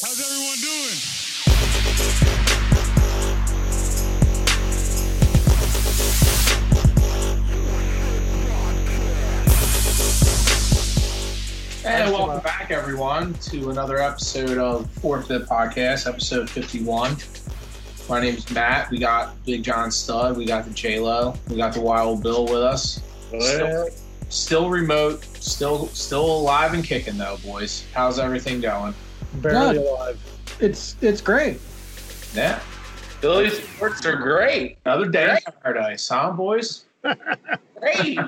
How's everyone doing? And welcome back, everyone, to another episode of Fourth Fifth Podcast, episode 51. My name is Matt. We got Big John Stud. We got the J Lo. We got the Wild Bill with us. Still, still remote. Still, still alive and kicking though, boys. How's everything going? Barely Good. alive. It's it's great. Yeah, Philly sports are great. another day in paradise, huh, boys? Great.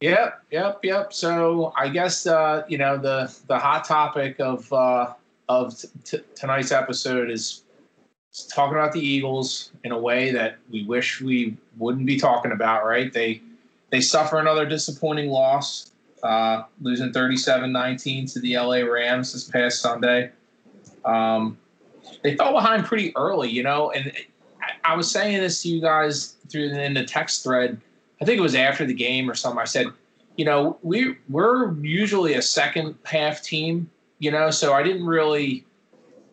Yep, yep, yep. So I guess uh, you know the the hot topic of uh, of t- t- tonight's episode is talking about the Eagles in a way that we wish we wouldn't be talking about. Right? They they suffer another disappointing loss, uh, losing 37-19 to the LA Rams this past Sunday. Um, they fell behind pretty early, you know, and I, I was saying this to you guys through the, in the text thread. I think it was after the game or something. I said, you know, we we're usually a second half team, you know, so I didn't really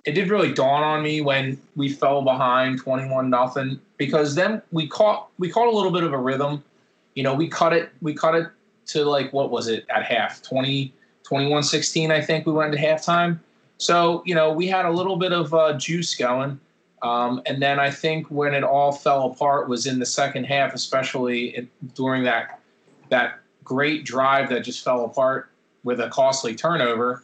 it didn't really dawn on me when we fell behind 21 nothing because then we caught we caught a little bit of a rhythm. You know, we cut it we cut it to like what was it at half 20 21 16 I think we went into halftime. So, you know, we had a little bit of uh, juice going. Um, and then I think when it all fell apart was in the second half, especially in, during that that great drive that just fell apart with a costly turnover.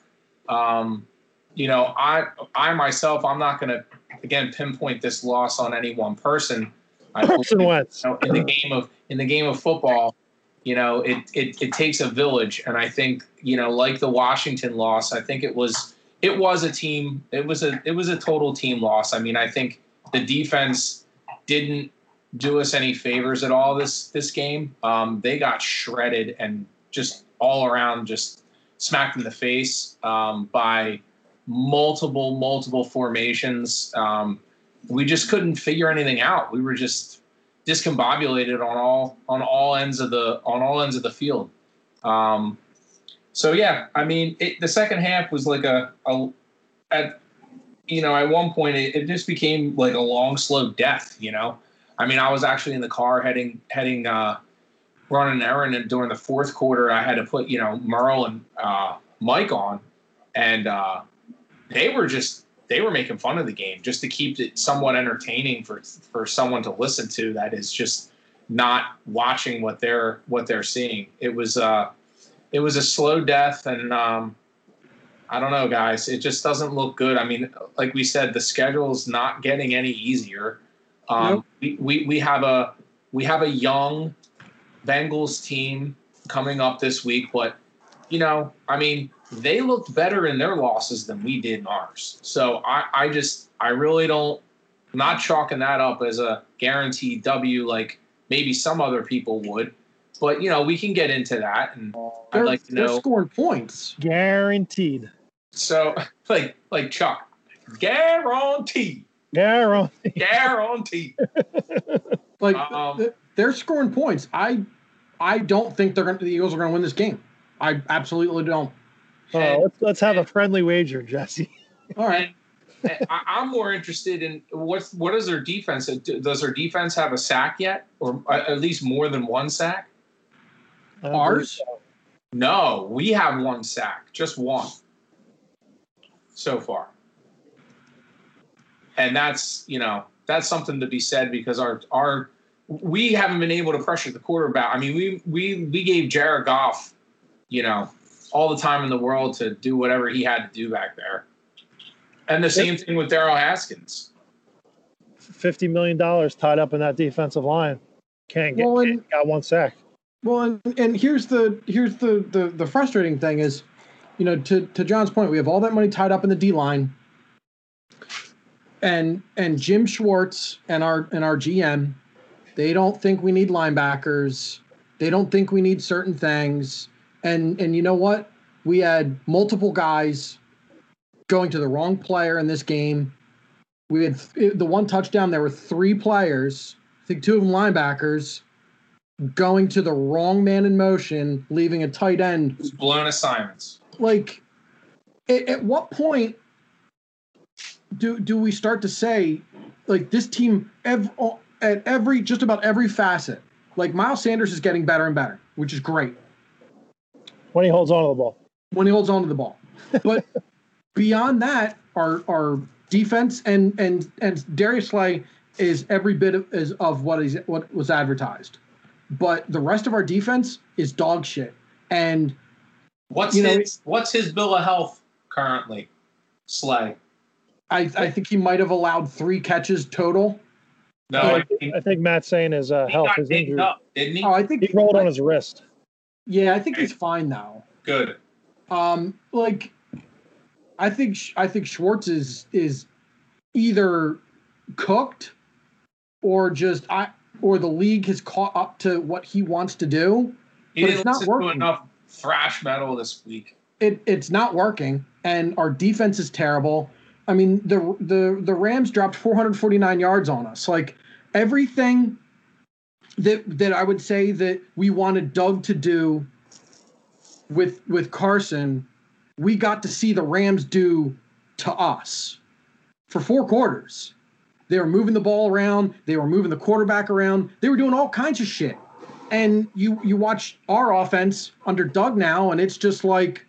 Um, you know, I I myself, I'm not going to again pinpoint this loss on any one person. I Carson Wentz. you know, in the game of in the game of football, you know, it, it it takes a village, and I think you know, like the Washington loss, I think it was it was a team. It was a it was a total team loss. I mean, I think the defense didn't do us any favors at all this this game. Um, they got shredded and just all around just smacked in the face um, by multiple multiple formations. Um, we just couldn't figure anything out. We were just discombobulated on all on all ends of the on all ends of the field. Um, so yeah, I mean, it, the second half was like a, a at you know at one point it, it just became like a long slow death. You know, I mean, I was actually in the car heading heading uh, running an errand, and during the fourth quarter, I had to put you know Merle and uh, Mike on, and uh, they were just they were making fun of the game just to keep it somewhat entertaining for for someone to listen to that is just not watching what they're what they're seeing. It was uh it was a slow death and um I don't know guys, it just doesn't look good. I mean, like we said the schedule's not getting any easier. Um Nope. we, we we have a we have a young Bengals team coming up this week, but you know, I mean, they looked better in their losses than we did in ours. So I, I just, I really don't, I'm not chalking that up as a guaranteed W like maybe some other people would. But you know, we can get into that, and They're, I'd like to they're know. scoring points. Guaranteed. So, like, like Chuck, guarantee, Guaranteed. guarantee. Like Um, th- they're scoring points. I I don't think they're going to the Eagles are going to win this game. I absolutely don't. Oh, let's, let's have a friendly wager, Jesse. All right. I, I'm more interested in what's what is their defense? Does their defense have a sack yet, or at least more than one sack? Ours? believe No, we have one sack, just one so far. And that's, you know, that's something to be said because our our we haven't been able to pressure the quarterback. I mean, we we we gave Jared Goff, you know, all the time in the world to do whatever he had to do back there. And the same thing with Daryl Haskins. Fifty million dollars tied up in that defensive line. Can't get Well, and- can't- got one sack. Well, and, and here's the here's the, the the frustrating thing is, you know, to to John's point, we have all that money tied up in the D line. And and Jim Schwartz and our and our GM, they don't think we need linebackers. They don't think we need certain things. And and you know what? We had multiple guys going to the wrong player in this game. We had the one touchdown. There were three players. I think two of them linebackers going to the wrong man in motion, leaving a tight end. Who's blown assignments. Like, at, at what point do do we start to say like this team ev- at every just about every facet like miles sanders is getting better and better which is great when he holds on to the ball. when he holds on to the ball but beyond that our our defense and and and darius slay is every bit of, is of what is what was advertised but the rest of our defense is dog shit and What's You know, his What's his bill of health currently? Slay. I, I think he might have allowed three catches total. No, I I think, think I think Matt's saying his uh, he health got is injured. up, didn't he? Oh, I think He rolled on his wrist. Yeah, I think he's fine now. Good. Um, like, I think I think Schwartz is is either cooked or just I or the league has caught up to what he wants to do. He But it's not working. enough thrash metal this week. It it's not working, and our defense is terrible. I mean, the the the Rams dropped 449 yards on us. Like everything that that I would say that we wanted Doug to do with with Carson, we got to see the Rams do to us for four quarters. They were moving the ball around, they were moving the quarterback around, they were doing all kinds of shit. And you you watch our offense under Doug now, and it's just like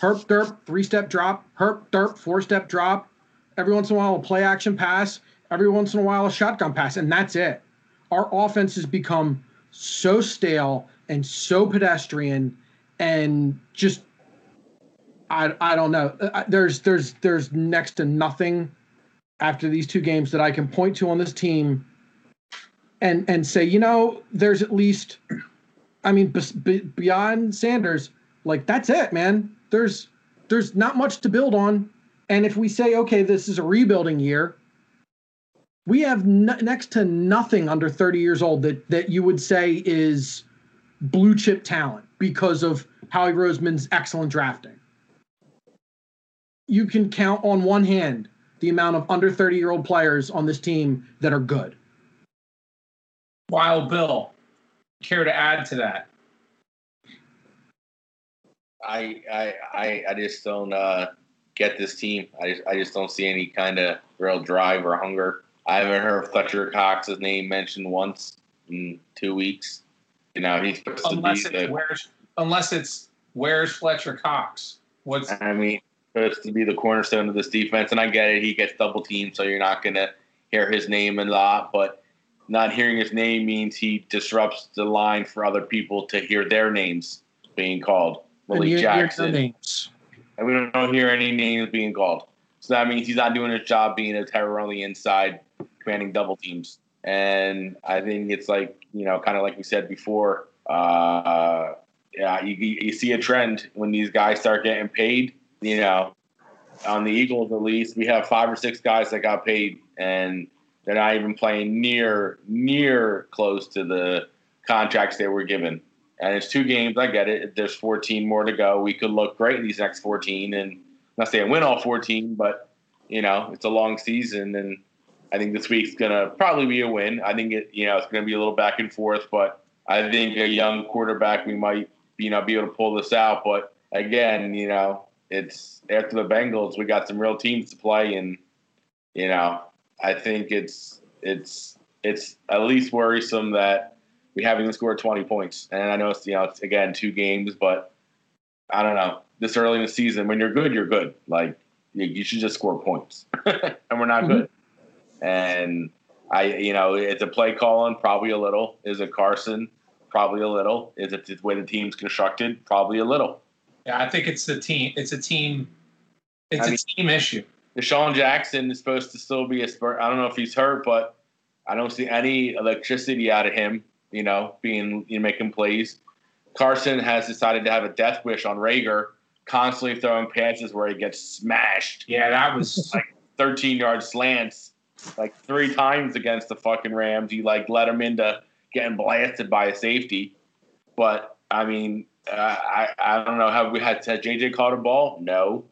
herp derp, three step drop, herp derp, four step drop. Every once in a while, a play action pass. Every once in a while, a shotgun pass, and that's it. Our offense has become so stale and so pedestrian, and just I I don't know. Uh, There's there's there's next to nothing after these two games that I can point to on this team, and and say you know there's at least, I mean be- beyond Sanders, like that's it, man. There's there's not much to build on, and if we say okay, this is a rebuilding year, we have n- next to nothing under 30 years old that that you would say is blue chip talent because of Howie Roseman's excellent drafting. You can count on one hand the amount of under 30 year old players on this team that are good. Wild Bill, care to add to that? I I I, I just don't uh, get this team. I just I just don't see any kind of real drive or hunger. I haven't heard Fletcher Cox's name mentioned once in two weeks. You know, he's supposed Unless to be it's the. where's unless it's where's Fletcher Cox? What's I mean, supposed to be the cornerstone of this defense, and I get it. He gets double teamed, so you're not going to hear his name a lot. But not hearing his name means he disrupts the line for other people to hear their names being called. And Malik you- Jackson. names. and we don't hear any names being called. So that means he's not doing his job being a terror on the inside, commanding double teams. And I think it's like you know, kind of like we said before. Uh, yeah, you, you see a trend when these guys start getting paid. You know, on the Eagles at least, we have five or six guys that got paid, and they're not even playing near near close to the contracts they were given. And it's two games. I get it. There's 14 more to go. We could look great in these next 14, and not saying win all 14, but you know it's a long season, and I think this week's gonna probably be a win. I think it, you know, it's gonna be a little back and forth, but I think a young quarterback we might, you know, be able to pull this out. But again, you know, it's after the Bengals, we got some real teams to play, and you know, I think it's it's it's at least worrisome that we haven't even scored 20 points. And I know it's you know it's again two games, but I don't know. This early in the season, when you're good, you're good. Like you, you should just score points, and we're not Mhm. good. And I, you know, it's a play calling, probably a little. Is it Carson? Probably a little. Is it the way the team's constructed? Probably a little. yeah, I think it's the team. It's a team. It's I a mean- team issue. DeSean Jackson is supposed to still be a spur. I don't know if he's hurt, but I don't see any electricity out of him. You know, being you know, making plays. Carson has decided to have a death wish on Reagor, constantly throwing passes where he gets smashed, Yeah, that was like 13 yard slants, like three times against the fucking Rams. He like let him into getting blasted by a safety. But I mean, uh, I I don't know. Have we had has JJ caught a ball? No.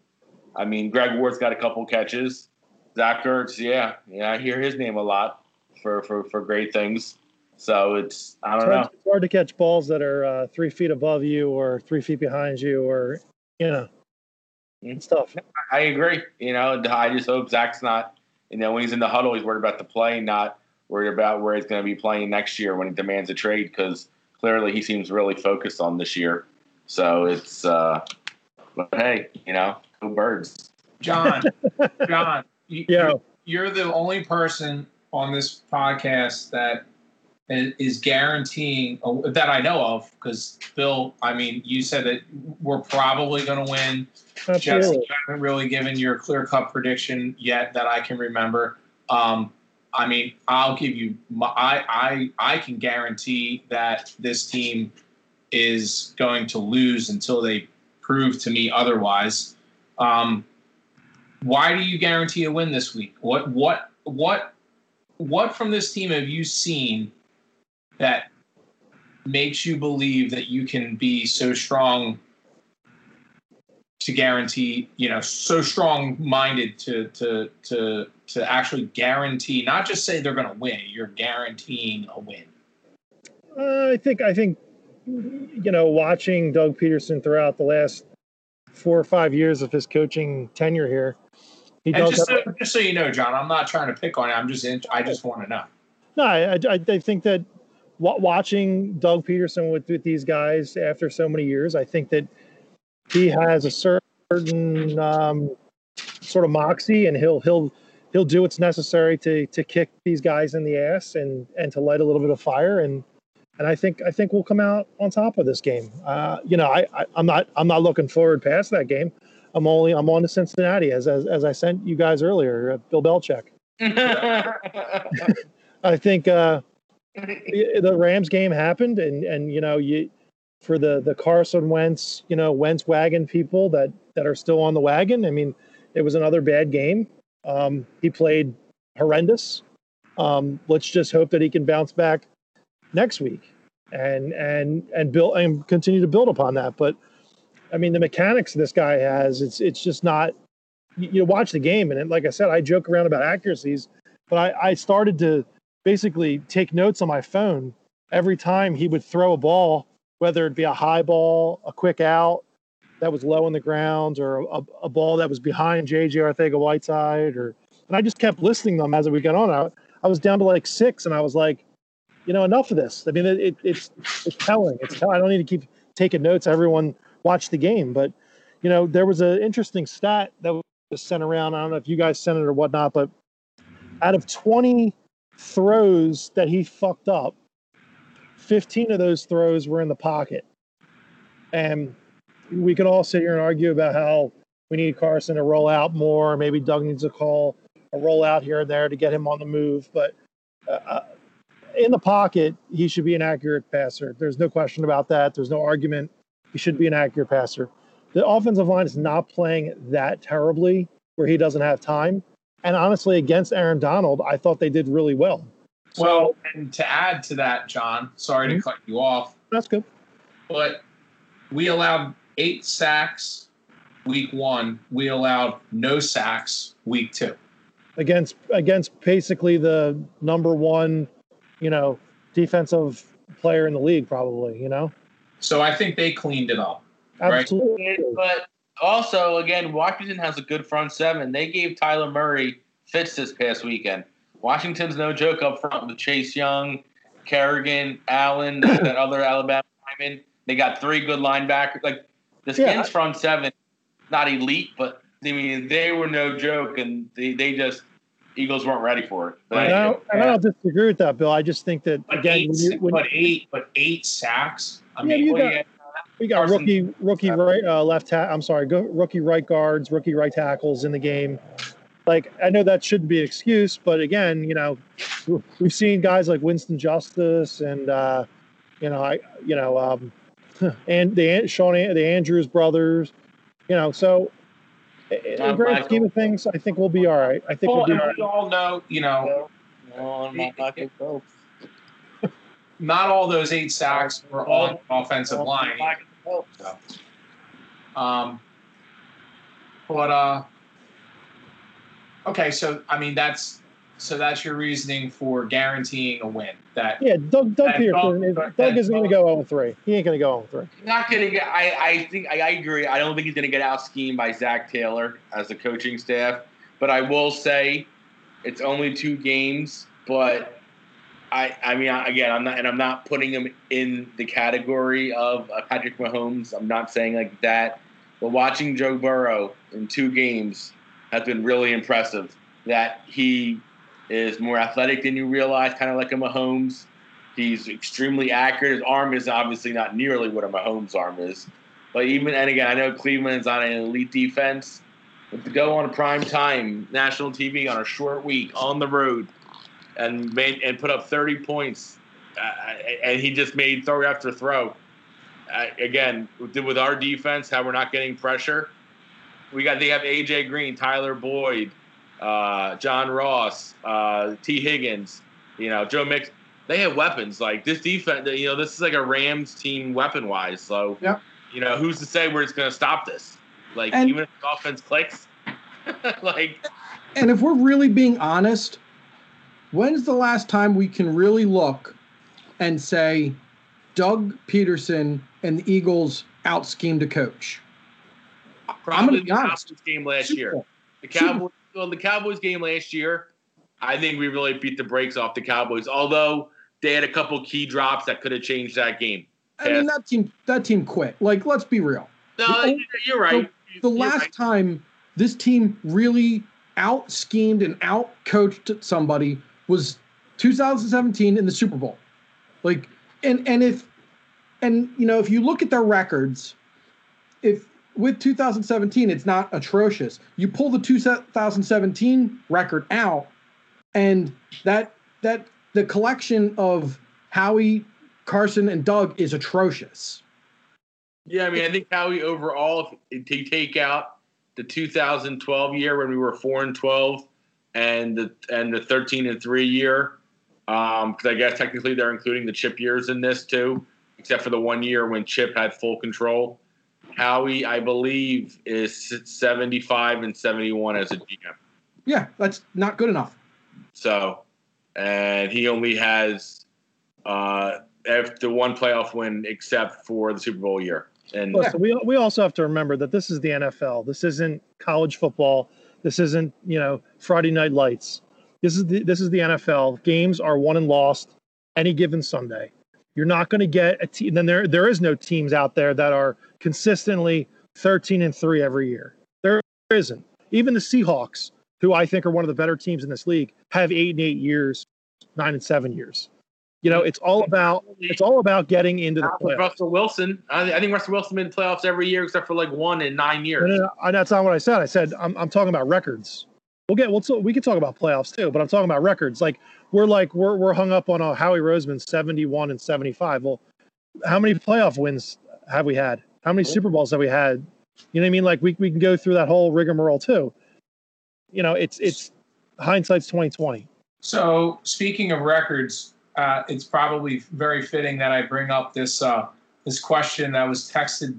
I mean, Greg Ward's got a couple catches. Zach Ertz, yeah, yeah, I hear his name a lot for for for great things. So it's I don't know. hard, it's hard to catch balls that are uh, three feet above you or three feet behind you, or you know. and stuff. I agree. You know, I just hope Zach's not. You know, when he's in the huddle, he's worried about the play, not worried about where he's going to be playing next year when he demands a trade. Because clearly, he seems really focused on this year. So it's. uh But hey, you know, go birds. John, John, you, Yeah. you're the only person on this podcast that is guaranteeing uh, that I know of. Because Bill, I mean, you said that we're probably going to win. Jesse, Absolutely. you haven't really given your clear cut prediction yet that I can remember. Um, I mean, I'll give you. My, I I I can guarantee that this team is going to lose until they prove to me otherwise. Um, why do you guarantee a win this week? What what what what from this team have you seen that makes you believe that you can be so strong to guarantee, you know, so strong minded to to to to actually guarantee, not just say they're going to win, you're guaranteeing a win. Uh, I think I think you know watching Doug Pederson throughout the last four or five years of his coaching tenure here, he And does. just Have, so, just so you know, John, I'm not trying to pick on it. I'm just in, I just want to know. no, I, I, I think that watching Doug Pederson with, with these guys after so many years, I think that he has a certain um, sort of moxie, and he'll he'll he'll do what's necessary to to kick these guys in the ass and and to light a little bit of fire and and I think I think we'll come out on top of this game. Uh, you know, I, I I'm not I'm not looking forward past that game. I'm only I'm on to Cincinnati as as, as I sent you guys earlier, uh, Bill Belichick. I think uh, the Rams game happened, and and you know you for the the Carson Wentz you know Wentz wagon people that that are still on the wagon. I mean, it was another bad game. Um, he played horrendous. Um, let's just hope that he can bounce back next week and and and build and continue to build upon that. But I mean, the mechanics this guy has, it's it's just not. You, you watch the game, and it, like I said, I joke around about accuracies, but I, I started to basically take notes on my phone every time he would throw a ball, whether it be a high ball, a quick out that was low on the ground, or a, a ball that was behind JJ Arcega-Whiteside, or and I just kept listing them as we got on. I, I was down to like six, and I was like, you know, enough of this. I mean, it, it, it's it's telling. It's. I don't need to keep taking notes. Everyone watch the game, but you know, there was an interesting stat that was sent around. I don't know if you guys sent it or whatnot, but out of 20 throws that he fucked up, 15 of those throws were in the pocket. And we can all sit here and argue about how we need Carson to roll out more. Maybe Doug needs to call a rollout here and there to get him on the move. But uh, in the pocket, he should be an accurate passer. There's no question about that. There's no argument. He should be an accurate passer. The offensive line is not playing that terribly where he doesn't have time. And honestly, against Aaron Donald, I thought they did really well. So Well, and to add to that, John, sorry to Mhm. cut you off, that's good. but we allowed eight sacks week one. We allowed no sacks week two. Against against basically the number one, you know, defensive player in the league, probably. You know, So I think they cleaned it up. Right. absolutely. but also, again, Washington has a good front seven. They gave Kyler Murray fits this past weekend. Washington's no joke up front with Chase Young, Kerrigan, Allen, that other Alabama lineman. They got three good linebackers. Like the Yeah. Skins front seven, not elite, but I mean they were no joke, and they, they just Eagles weren't ready for it. But And I, don't, and I don't disagree with that, Bill. I just think that But again, eight, when you, when but eight, but eight sacks. I Yeah, mean, you well, got- yeah, we got Carson- rookie rookie right uh, left ta- I'm sorry, go, rookie right guards, rookie right tackles in the game. Like I know that shouldn't be an excuse, but again, you know, we've seen guys like Winston Justice and uh, you know, I you know, um, and the Sean the Andrews brothers, you know, so in the grand Michael. scheme of things, I think we'll be all right. I think well, we'll be and all right. we all know, you know, not Michael Phelps. not all those eight sacks were on offensive line. Michael Phelps. Um, but uh, okay, so I mean that's so that's your reasoning for guaranteeing a win. That Yeah, Doug, Doug And Pederson. Doug- is- Doug- Doug isn't going to Doug- go 0 3. He ain't going to go 0 3. Not gonna get. I, I think I, I agree. I don't think he's gonna get out schemed by Zac Taylor as the coaching staff. But I will say, it's only two games. But I, I mean, again, I'm not, and I'm not putting him in the category of Patrick Mahomes. I'm not saying like that. But watching Joe Burrow in two games has been really impressive. That he is more athletic than you realize, kind of like a Mahomes. He's extremely accurate. His arm is obviously not nearly what a Mahomes' arm is. But even and again, I know Cleveland's on an elite defense. But to go on prime time national TV on a short week on the road and made and put up 30 points, uh, and he just made throw after throw. Uh, again, with, with our defense, how we're not getting pressure. We got they have AJ Green, Tyler Boyd, uh, John Ross, uh, Tee Higgins, you know Joe Mix. They have weapons like this defense. You know this is like a Rams team weapon wise. So Yep. you know who's to say where it's going to stop this? Like And- even if the offense clicks, like And if we're really being honest, when's the last time we can really look and say Doug Pederson and the Eagles out schemed a coach? I'm probably gonna be the honest. Cowboys game last Super year. The Cowboys, well, the Cowboys game last year, I think we really beat the brakes off the Cowboys. Although they had a couple key drops that could have changed that game. I mean that team that team quit. Like, let's be real. No, The- you're right. The You're last right. time this team really out schemed and out coached somebody was 2017 in the Super Bowl. Like, and and if and you know if you look at their records, if with 2017 it's not atrocious. You pull the 2017 record out, and that that the collection of Howie, Carson, and Doug is atrocious. Yeah, I mean, I think Howie overall, if you take out the 2012 year when we were four and 12, and the and the 13 and three year, because I guess technically they're including the chip years in this too, except for the one year when Chip had full control. Howie, I believe, is 75 and 71 as a GM. Yeah, that's not good enough. So, and he only has uh, the one playoff win except for the Super Bowl year. And Listen, we, we also have to remember that this is the NFL. This isn't college football. This isn't, you know, Friday night lights. This is the, this is the NFL. Games are won and lost any given Sunday. You're not going to get a team. Then there there is no teams out there that are consistently 13 and three every year. There isn't. Even the Seahawks, who I think are one of the better teams in this league, have eight and eight years, nine and seven years. You know, it's all about it's all about getting into the playoffs. Russell Wilson. I, I think Russell Wilson been in playoffs every year except for like one in nine years. No, no, no, that's not what I said. I said I'm, I'm talking about records. We'll get we'll we can talk about playoffs too, but I'm talking about records. Like we're like we're we're hung up on a Howie Roseman 71 and 75. Well, how many playoff wins have we had? How many oh. Super Bowls have we had? You know what I mean? Like we we can go through that whole rigmarole too. You know, it's it's hindsight's 2020. So, speaking of records, uh, it's probably very fitting that I bring up this uh, this question that was texted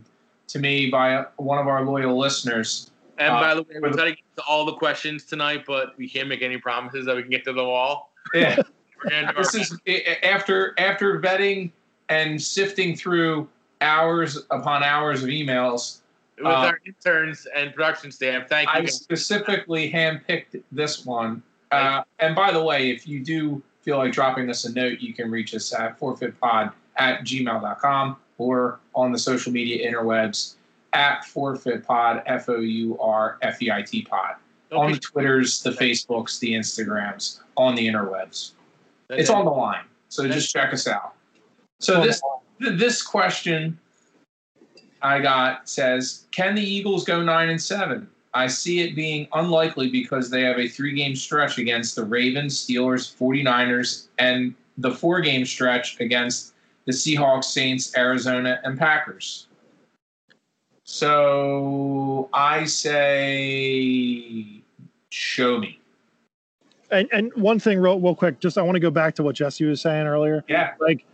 to me by one of our loyal listeners. And Uh, by the way, we're trying to get to all the questions tonight, but we can't make any promises that we can get to them all. Yeah, We're gonna do our this is after after vetting and sifting through hours upon hours of emails. with uh, our interns and production staff. Thank you. I specifically handpicked this one. Uh, and by the way, if you do feel like dropping us a note, you can reach us at forfeitpod at gmail.com or on the social media interwebs at forfeitpod, F O U R F E I T pod. On the Twitters, the Facebooks, the Instagrams, on the interwebs. It's on the line. So just check us out. So this this question I got says, can the Eagles go nine and seven? I see it being unlikely because they have a three game stretch against the Ravens, Steelers, 49ers, and the four game stretch against the Seahawks, Saints, Arizona, and Packers. So I say, show me. And and one thing real real quick, just I want to go back to what Jesse was saying earlier. Yeah. Like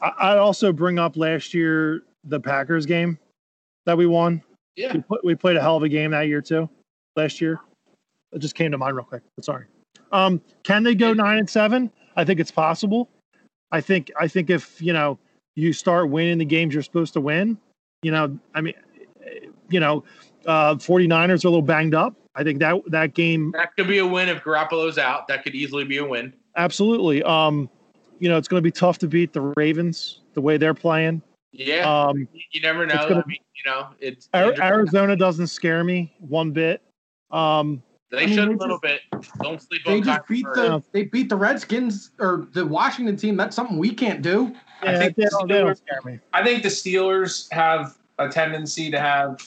I, I'd also bring up last year the Packers game that we won. Yeah. We, put, we played a hell of a game that year too. Last year, it just came to mind real quick. But sorry. Um, can they go nine and seven? I think it's possible. I think I think if you know you start winning the games you're supposed to win, you know, I mean, you know, uh, 49ers are a little banged up. I think that that game That could be a win if Garoppolo's out. That could easily be a win. absolutely. Um, you know, it's going to be tough to beat the Ravens the way they're playing. Yeah, Um, you never know. gonna- I mean, you know, it's Arizona doesn't scare me one bit. Um, they I mean, should a little bit. Don't sleep They on just Kyler beat Murray. the they beat the Redskins or the Washington team. That's something we can't do. I think they, the don't, they don't Steelers- scare me. I think the Steelers have a tendency to have,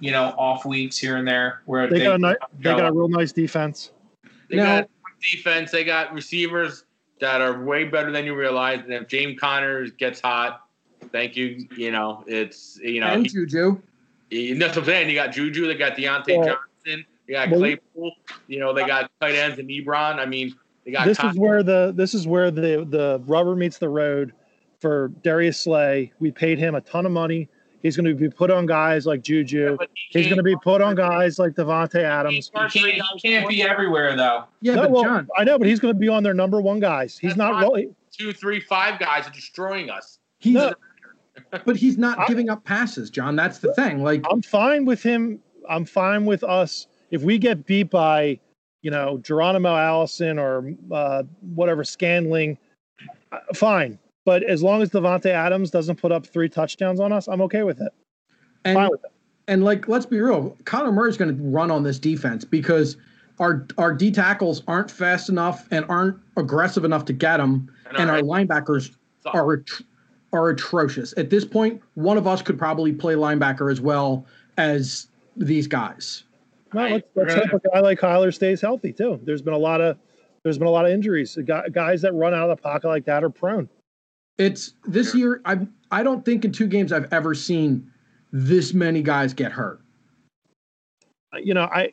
you know, off weeks here and there where They they, got a ni- they got a real nice defense. They Now- got defense. They got receivers that are way better than you realize. And if James Connors gets hot, thank you. You know, it's you know, and he, Juju. he- that's what I'm saying. You got Juju. They got Deontay Well- Johnson. You got Well- Claypool. You know, they got tight ends and Ebron. I mean, they got. This Con- is where the this is where the the rubber meets the road for Darius Slay. We paid him a ton of money. He's going to be put on guys like Juju. but he He's going to be put on guys like Davante Adams. He can't, he can't be everywhere though. Yeah, No, but well, John, I know, but he's going to be on their number one guys. He's not. fine. Really, two, three, five guys are destroying us. he's No. But he's not I- giving up passes, John. That's the thing. Like I'm fine with him. I'm fine with us if we get beat by, you know, Geronimo Allison or uh, whatever Scantling. uh, Fine, but as long as Davante Adams doesn't put up three touchdowns on us, I'm okay with it. and Fine with it. and like let's be real, Connor Murray's going to run on this defense because our our D tackles aren't fast enough and aren't aggressive enough to get him, and our linebackers are atr- are atrocious. At this point, one of us could probably play linebacker as well as these guys. No, Right. let's, let's gonna- hope a guy like Kyler stays healthy too. There's been a lot of there's been a lot of injuries. Guys that run out of the pocket like that are prone. It's this year. I I don't think in two games I've ever seen this many guys get hurt. Uh, you know, I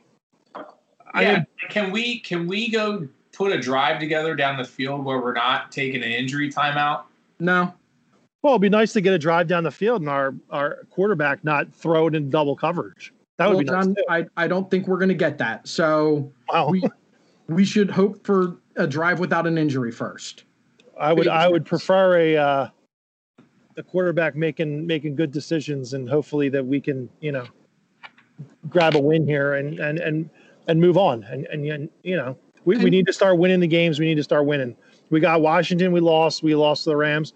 I Yeah. can we can we go put a drive together down the field where we're not taking an injury timeout? No, well, it'd be nice to get a drive down the field and our our quarterback not throw it in double coverage. That would well, be nice. John. I I don't think we're going to get that. So Wow. we we should hope for a drive without an injury first. I would big I would prefer a uh, a quarterback making making good decisions and hopefully that we can you know grab a win here and and and and move on and and, and you know we, we need to start winning the games we need to start winning we got washington we lost we lost to the rams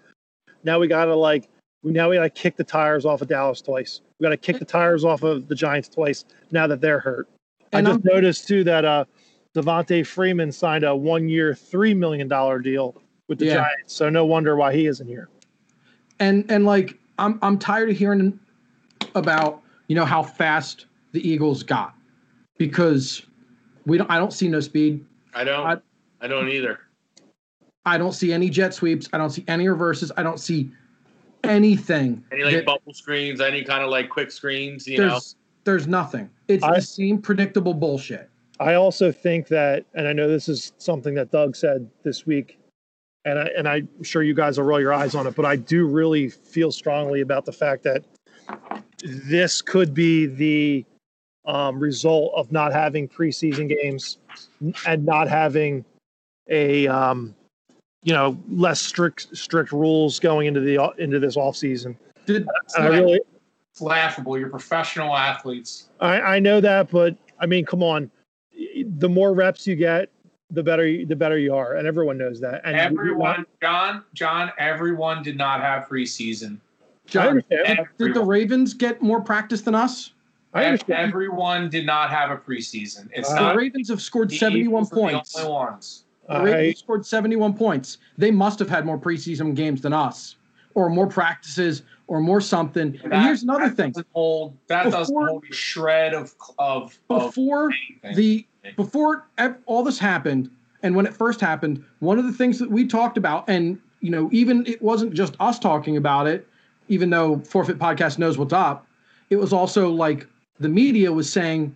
now we gotta like we now we gotta kick the tires off of dallas twice we gotta kick the tires off of the giants twice now that they're hurt And i just I'm- noticed too that uh devonta freeman signed a one year three million dollar deal with the Yeah. giants so no wonder why he isn't here And and like I'm I'm tired of hearing about you know how fast the Eagles got because we don't I don't see no speed. I don't. I- I, don't either. I don't see any jet sweeps. I don't see any reverses. I don't see anything. Any like that- bubble screens, any kind of like quick screens, you know. there's there's nothing. It's I- the same predictable bullshit. I also think that, and I know this is something that Doug said this week, and I and I'm sure you guys will roll your eyes on it, but I do really feel strongly about the fact that this could be the um, result of not having preseason games and not having a um, you know less strict strict rules going into the into this off season. Did And I really It's laughable. You're professional athletes. I, I know that, but I mean, come on. The more reps you get, the better you, the better you are, and everyone knows that. And Everyone, John, John, everyone did not have preseason. John, did, did the Ravens get more practice than us? I understand. Everyone did not have a preseason. It's Uh, not the Ravens have scored the 71 Eagles are the points. only ones. The I, Ravens scored 71 points. They must have had more preseason games than us, or more practices, or more something. and here's another that thing: Doesn't hold, that doesn't hold a shred of of, of before anything. the before all this happened, and when it first happened, one of the things that we talked about, and you know, even it wasn't just us talking about it, even though Forfeit Podcast knows what's up, it was also like the media was saying,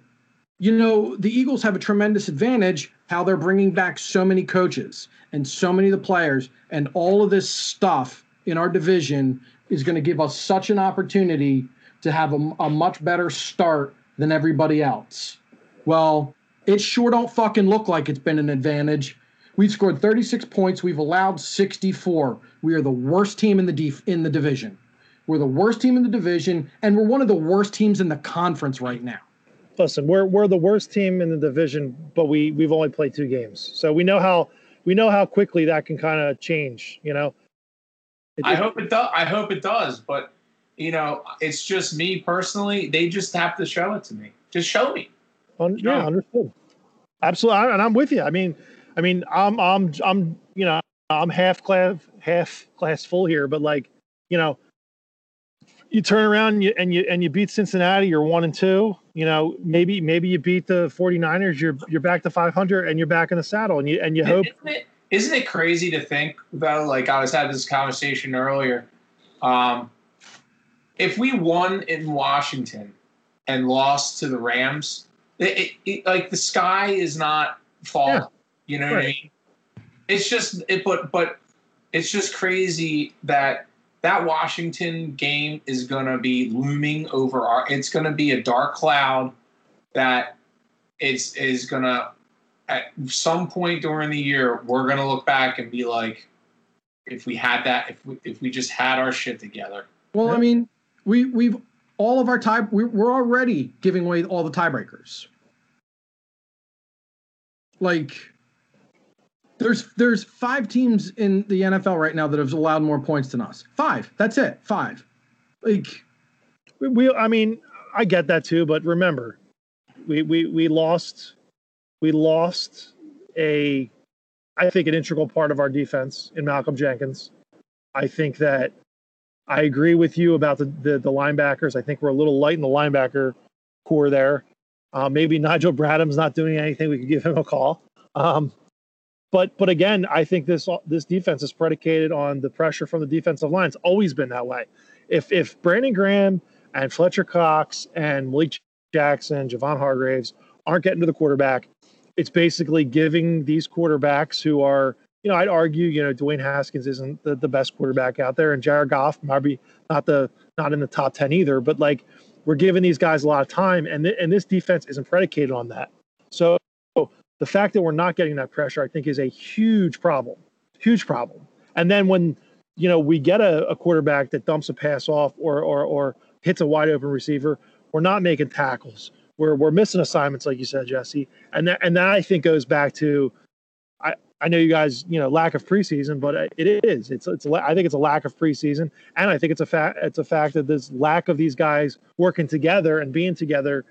you know, the Eagles have a tremendous advantage how they're bringing back so many coaches and so many of the players, and all of this stuff in our division is going to give us such an opportunity to have a, a much better start than everybody else. Well, It sure don't fucking look like it's been an advantage. We've scored 36 points. We've allowed 64. We are the worst team in the def- in the division. We're the worst team in the division, and we're one of the worst teams in the conference right now. Listen, we're we're the worst team in the division, but we we've only played two games, so we know how we know how quickly that can kind of change. You know. It- I it- hope it does. I hope it does. But you know, it's just me personally. They just have to show it to me. Just show me. Un- Sure. yeah, understood. Absolutely, I- and I'm with you. I mean, I mean, I'm, I'm, I'm, you know, I'm half class, half class full here, but like, you know, you turn around and you, and you and you beat Cincinnati, you're one and two. You know, maybe maybe you beat the 49ers, you're you're back to 500, and you're back in the saddle, and you and you hope. Isn't it, isn't it crazy to think about? Like I was having this conversation earlier. Um, if we won in Washington and lost to the Rams, it, it, it, like the sky is not falling. Yeah. You know what I mean? It's just it, but but it's just crazy that that Washington game is going to be looming over our. It's going to be a dark cloud that is is going to at some point during the year we're going to look back and be like, if we had that, if we, if we just had our shit together. Well, I mean, we we've all of our tie we're, we're already giving away all the tiebreakers. Like there's there's five teams in the NFL right now that have allowed more points than us. Five. That's it. Five. Like We, I mean, I get that too, but remember, we we we lost, we lost a, I think an integral part of our defense in Malcolm Jenkins. I think that I agree with you about the the, the linebackers. I think we're a little light in the linebacker core there. Uh, maybe Nigel Bradham's not doing anything. We could give him a call. Um, but but again, I think this this defense is predicated on the pressure from the defensive line. It's always been that way. If if Brandon Graham and Fletcher Cox and Malik Jackson, Javon Hargraves aren't getting to the quarterback, it's basically giving these quarterbacks who are, you know, I'd argue, you know, Dwayne Haskins isn't the, the best quarterback out there, and Jared Goff maybe not the not in the top ten either, but like we're giving these guys a lot of time, and th- and this defense isn't predicated on that. So the fact that we're not getting that pressure, I think, is a huge problem, huge problem. And then when you know we get a, a quarterback that dumps a pass off or or or hits a wide open receiver, we're not making tackles. We're we're missing assignments, like you said, Jesse. And that and that I think goes back to, I I know you guys you know lack of preseason, but it is it's it's I think it's a lack of preseason, and I think it's a fact it's a fact that this lack of these guys working together and being together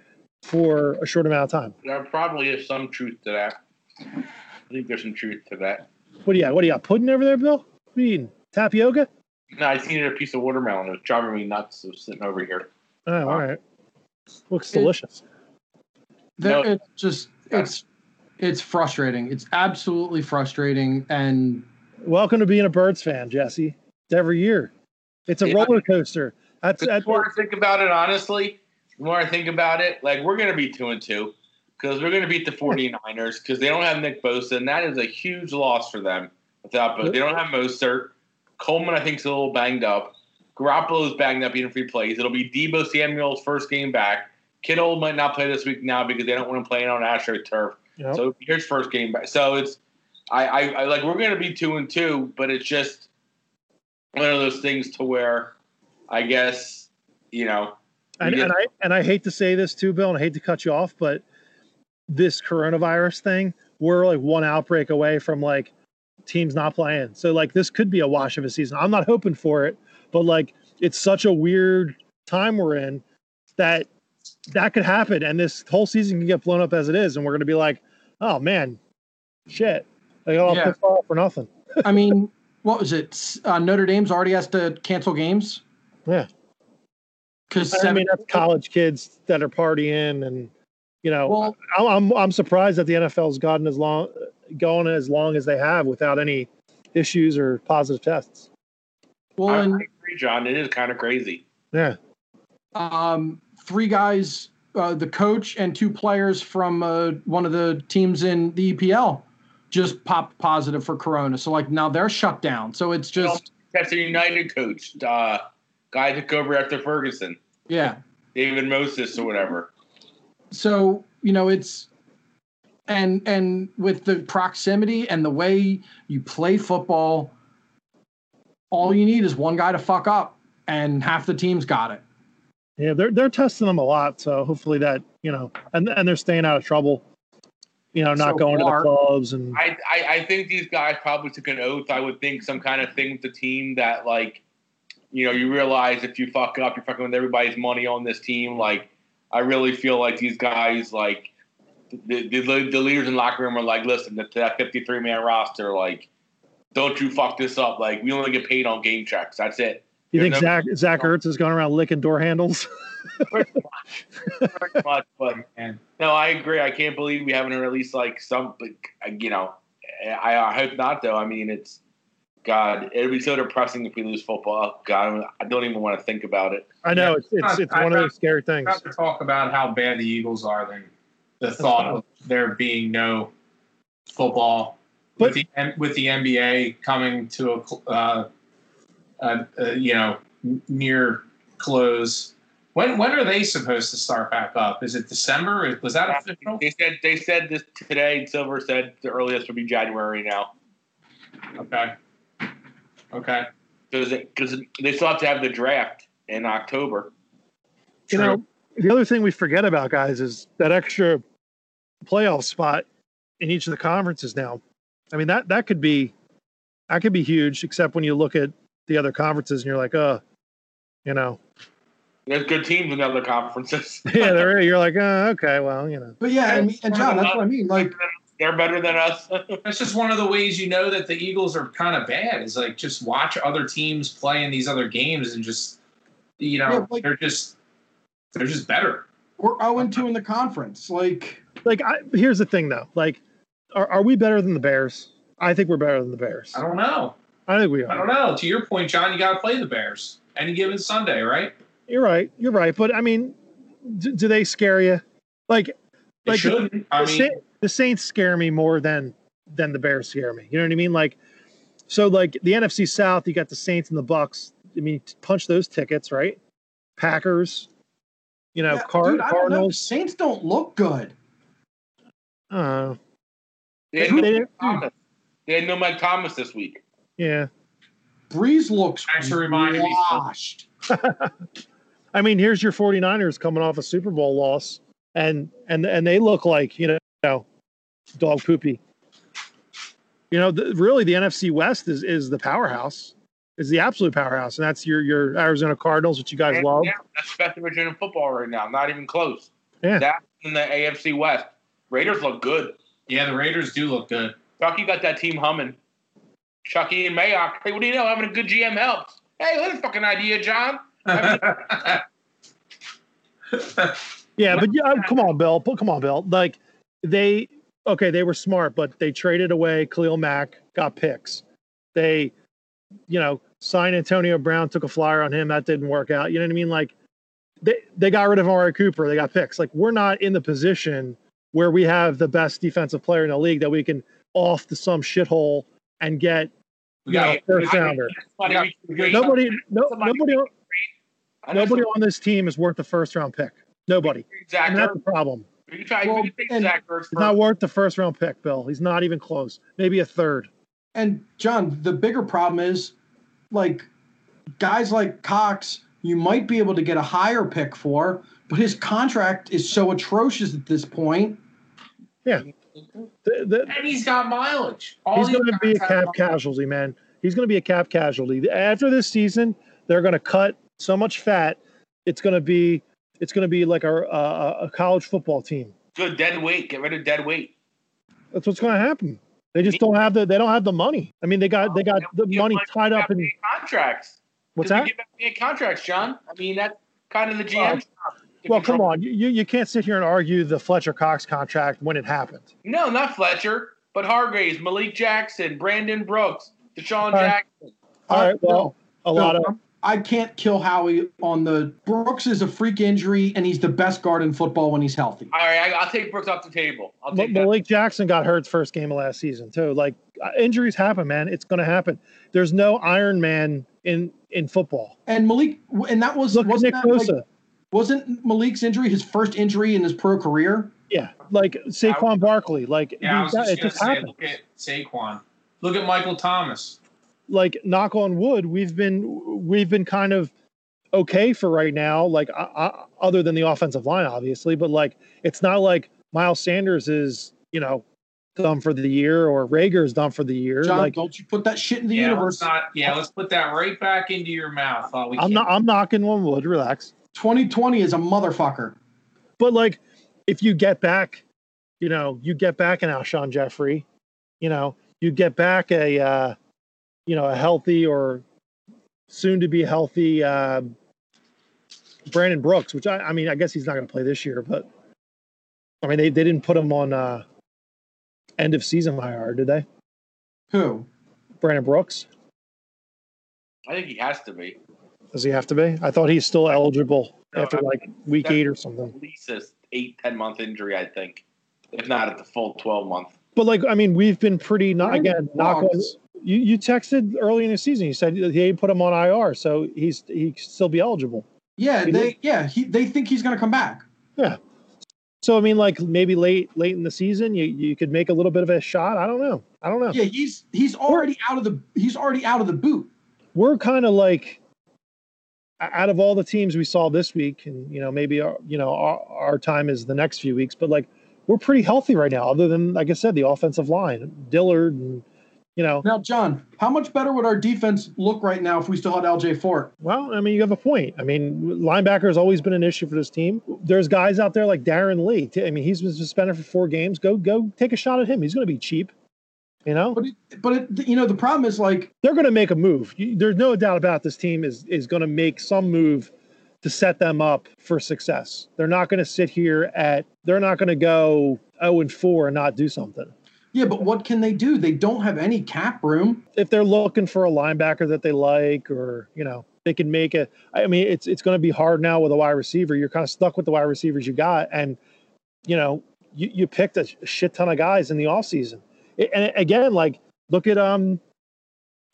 for a short amount of time. There probably is some truth to that. I think there's some truth to that. What do you got? What do you got? Pudding over there, Bill? What are you eating? Tapioca? No, I seen a piece of watermelon. It was driving me nuts. So sitting over here. Oh, all right. Looks delicious. there, No. it's just it's it's frustrating. It's absolutely frustrating and Welcome to being a Birds fan, Jesse. It's every year. It's a Yeah. roller coaster. That's, The that's more I think about it, honestly, the more I think about it, like we're going to be two and two because we're going to beat the 49ers because they don't have Nick Bosa, and that is a huge loss for them. Without Bosa, they don't have Mostert. Coleman, I think, is a little banged up. Garoppolo's banged up, eating free plays. It'll be Deebo Samuel's first game back. Kittle might not play this week now because they don't want to play on Astro turf. know, So here's first game back. So it's I, I, I like we're gonna be two and two, but it's just one of those things to where I guess you know and, and I and I hate to say this too, Bill, and I hate to cut you off, but this coronavirus thing, we're like one outbreak away from like teams not playing. So like this could be a wash of a season. I'm not hoping for it, but like it's such a weird time we're in that that could happen, and this whole season can get blown up as it is, and we're gonna be like, oh man, shit, they all Yeah. off for nothing. I mean, what was it? Uh, Notre Dame's already has to cancel games. Yeah. Because I mean, that's college kids that are partying, and you know, well, I'm I'm, I'm surprised that the NFL's gotten as long going as long as they have without any issues or positive tests. well, I, I and agree, John. It is kind of crazy. Yeah, um, three guys, uh, the coach and two players from uh, one of the teams in the EPL, just popped positive for Corona. So like now they're shut down. So it's just That's the United coach, uh, guy took over after Ferguson, yeah. David Moses or whatever. So you know it's And and with the proximity and the way you play football, all you need is one guy to fuck up, and half the team's got it. Yeah, they're they're testing them a lot, so hopefully that you know, and and they're staying out of trouble. You know, not So going far- to the clubs and I, I I think these guys probably took an oath. I would think some kind of thing with the team that like, you know, you realize if you fuck up, you're fucking with everybody's money on this team. Like, I really feel like these guys like the the, the leaders in the locker room are like, listen, to that 53 man roster, like, don't you fuck this up. Like, we only get paid on game checks. That's it. you think There's Zach Zach Ertz is going around licking door handles? Pretty much. Pretty much, but No, I agree. I can't believe we haven't released like some, like, you know, I, I hope not though. I mean, it's God. It'd be so depressing if we lose football. God, I don't even want to think about it. I know Yeah. it's it's, it's I- one of I- those scary things. rather talk about how bad the Eagles are than the thought of there being no football But- with the with the NBA coming to a uh, uh, uh, you know near close. When when are they supposed to start back up? Is it December? Was that official? They said they said this today. Silver said the earliest would be January now Okay. Okay. because they still have to have the draft in October. You know, the other thing we forget about guys is that extra playoff spot in each of the conferences now. I mean that that could be that could be huge, except when you look at the other conferences and you're like, uh, you know, There's good teams in other conferences. yeah, they're you're like, uh, okay, well, you know, But yeah, and, and John, that's what I mean. Like, They're better than us. That's just one of the ways you know that the Eagles are kind of bad. Is like just watch other teams play in these other games and just you know Yeah, like- they're just they're just better. we're 0 2 in the conference. Like, like I, here's the thing though, like, are are we better than the Bears? I think we're better than the Bears. I don't know. I think we are. I don't know. To your point, John, you got to play the Bears any given Sunday, right? You're right. You're right. But I mean, do, do they scare you? Like, They Like, shouldn't. I mean, Sa- the Saints scare me more than than the Bears scare me. You know what I mean? Like, so like the NFC South, you got the Saints and the Bucks. I mean, punch those tickets, right? Packers, you know, yeah, Car- dude, I don't know. The Cardinals. Saints don't look good. Uh, They had Who no they- Thomas. They had no Mike Thomas this week. yeah. Brees looks Thanks for me. washed. I mean, here's your 49ers coming off a Super Bowl loss, and and and they look like you know, dog poopy. You know, the, really, the NFC West is is the powerhouse, is the absolute powerhouse, and that's your your Arizona Cardinals, which you guys And, love. yeah, that's best division in football right now. Not even close. Yeah. That in the AFC West. Raiders look good. yeah, the Raiders do look good. Chucky got that team humming. Chucky and Mayock. Hey, what do you know? Having a good GM helps. Hey, what a fucking idea, John. Yeah, but yeah, come on, Bill. But Come on, Bill. Like they okay, they were smart, but they traded away Khalil Mack, got picks. They, you know, signed Antonio Brown, took a flyer on him. That didn't work out. You know what I mean? Like they they got rid of Amari Cooper. They got picks. Like we're not in the position where we have the best defensive player in the league that we can off to some shithole and get we you know, got first I- rounder. Somebody we can trade. Nobody, no, nobody, on- nobody on this team is worth the first round pick. Nobody, can trade Zach and that's the problem. We can try. Well, we can take Zach Ertz He's not worth the first round pick, Bill. He's not even close. Maybe a third. And John, the bigger problem is like guys like Cox, you might be able to get a higher pick for, but his contract is so atrocious at this point. The- the- and he's got mileage. All he's going to be a cap have- casualty, man. He's going to be a cap casualty. After this season, they're going to cut so much fat. It's going to be it's going to be like a, a, a college football team. good dead weight. Get rid of dead weight. That's what's going to happen. They just don't have the they don't have the money. I mean, they got they got the money money tied up in contracts. what's Because that? Give out contracts, John. I mean, that's kind of the GM. job to Well, come on, you you can't sit here and argue the Fletcher Cox contract when it happened. No, not Fletcher, but Hargraves, Malik Jackson, Brandon Brooks, DeSean right. Jackson. All Uh, well, a no, lot of no, I can't kill Howie on the Brooks is a freak injury, and he's the best guard in football when he's healthy. All right, I, I'll take Brooks off the table. I'll Ma- take that. Malik Jackson got hurt first game of last season too. Like uh, injuries happen, man. It's going to happen. There's no Iron Man in in football. And Malik, and that was Look wasn't Nick that, like, wasn't Malik's injury his first injury in his pro career? Yeah, like Saquon Barkley. Like Yeah, I was got- just it gonna just say, happened. look at Saquon. Look at Michael Thomas. Like knock on wood, we've been we've been kind of okay for right now. Like uh, uh, other than the offensive line, obviously, but like it's not like Miles Sanders is you know done for the year or Reagor is done for the year. John, like don't you put that shit in the yeah, universe. let's not, yeah, let's put that right back into your mouth. Oh, we I'm can't- not I'm knocking on wood. Relax. 2020 is a motherfucker. But like if you get back, you know, you get back an Alshon Jeffery, you know, you get back a uh, you know a healthy or soon to be healthy uh, Brandon Brooks, which I, I mean I guess he's not going to play this year, but I mean they, they didn't put him on uh, end of season IR, did they? Who? Brandon Brooks I think he has to be does he have to be? I thought he's still eligible No, after I- like week eight or something. at least a eight ten month injury. I think, if not at the full twelve month. But like I mean we've been pretty not again knock on Brooks- You you texted early in the season. You said they put him on IR, so he's he still be eligible. Yeah, He they yeah he they think he's gonna come back. Yeah. So I mean, like maybe late late in the season, you you could make a little bit of a shot. I don't know. I don't know. Yeah, he's he's already out of the he's already out of the boot. We're kind of like out of all the teams we saw this week, and you know maybe our you know our, our time is the next few weeks, but like we're pretty healthy right now. Other than like I said, the offensive line, Dillard, and you know, Now, John, how much better would our defense look right now if we still had LJ Fort? Well, I mean, you have a point. I mean, linebacker has always been an issue for this team. There's guys out there like Darron Lee. I mean, he's been suspended for four games. Go, go, take a shot at him. He's going to be cheap. You know, But it, but it, you know the problem is like they're going to make a move. You, there's no doubt about this team is is going to make some move to set them up for success. They're not going to sit here at. They're not going to go zero and four and not do something. Yeah, but what can they do? They don't have any cap room. if they're looking for a linebacker that they like, or you know, they can make it. I mean, it's it's going to be hard now with a wide receiver. You're kind of stuck with the wide receivers you got, and you know, you, you picked a shit ton of guys in the offseason. And again, like look at um,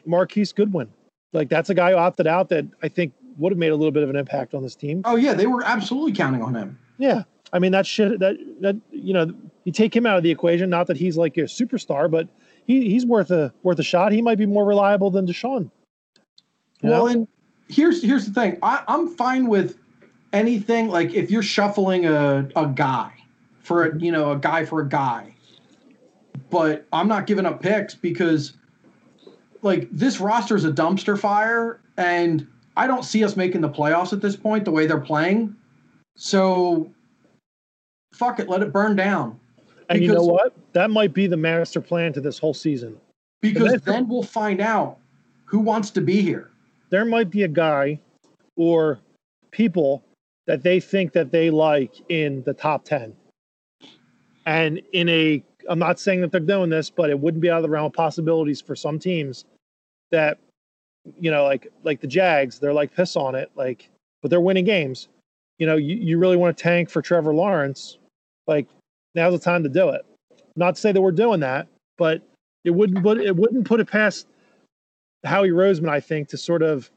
Marquise Goodwin. Like that's a guy who opted out that I think would have made a little bit of an impact on this team. Oh yeah, they were absolutely counting on him. Yeah, I mean that shit. That that you know, you take him out of the equation. Not that he's like a superstar, but he he's worth a worth a shot. He might be more reliable than DeSean. Well, know? and here's here's the thing. I, I'm fine with anything like if you're shuffling a, a guy for a you know a guy for a guy, but I'm not giving up picks because like this roster is a dumpster fire, and I don't see us making the playoffs at this point the way they're playing. So fuck it, let it burn down. And you know what? That might be the master plan to this whole season. Because that's- then we'll find out who wants to be here. There might be a guy or people that they think that they like in the top 10. And in a, I'm not saying that they're doing this, but it wouldn't be out of the realm of possibilities for some teams that, you know, like like the Jags, they're like piss on it, like, but they're winning games. You know, you, you really want to tank for Trevor Lawrence, like now's the time to do it. Not to say that we're doing that, but it wouldn't put it wouldn't put it past Howie Roseman, I think, to sort of,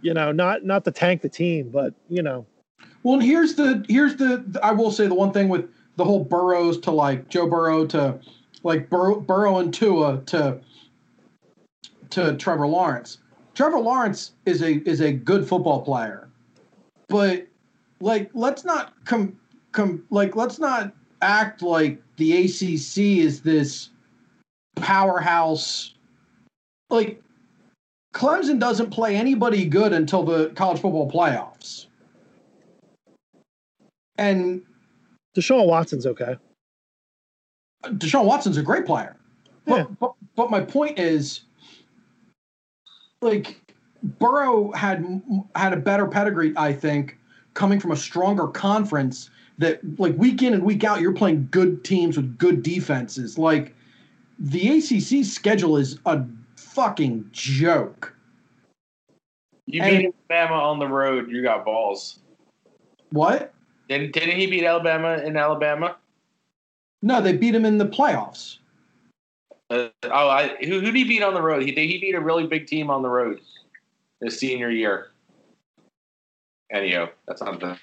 you know, not not to tank the team, but you know, Well, and here's the here's the I will say the one thing with the whole Burrows to like Joe Burrow to like Burrow, Burrow and Tua to to Trevor Lawrence. Trevor Lawrence is a is a good football player, but like let's not come come like let's not act like the ACC is this powerhouse. Like Clemson doesn't play anybody good until the college football playoffs. And Deshaun Watson's okay. Deshaun Watson's a great player. But, Yeah. but, but my point is, like, Burrow had had a better pedigree, I think, coming from a stronger conference. That like week in and week out, you're playing good teams with good defenses. Like, the ACC schedule is a fucking joke. You And- beat Alabama on the road. You got balls. What? Didn't didn't he beat Alabama in Alabama? No, they beat him in the playoffs. Uh, oh, I, who who did he beat on the road? He he beat a really big team on the road his senior year. Anyhow, that's not the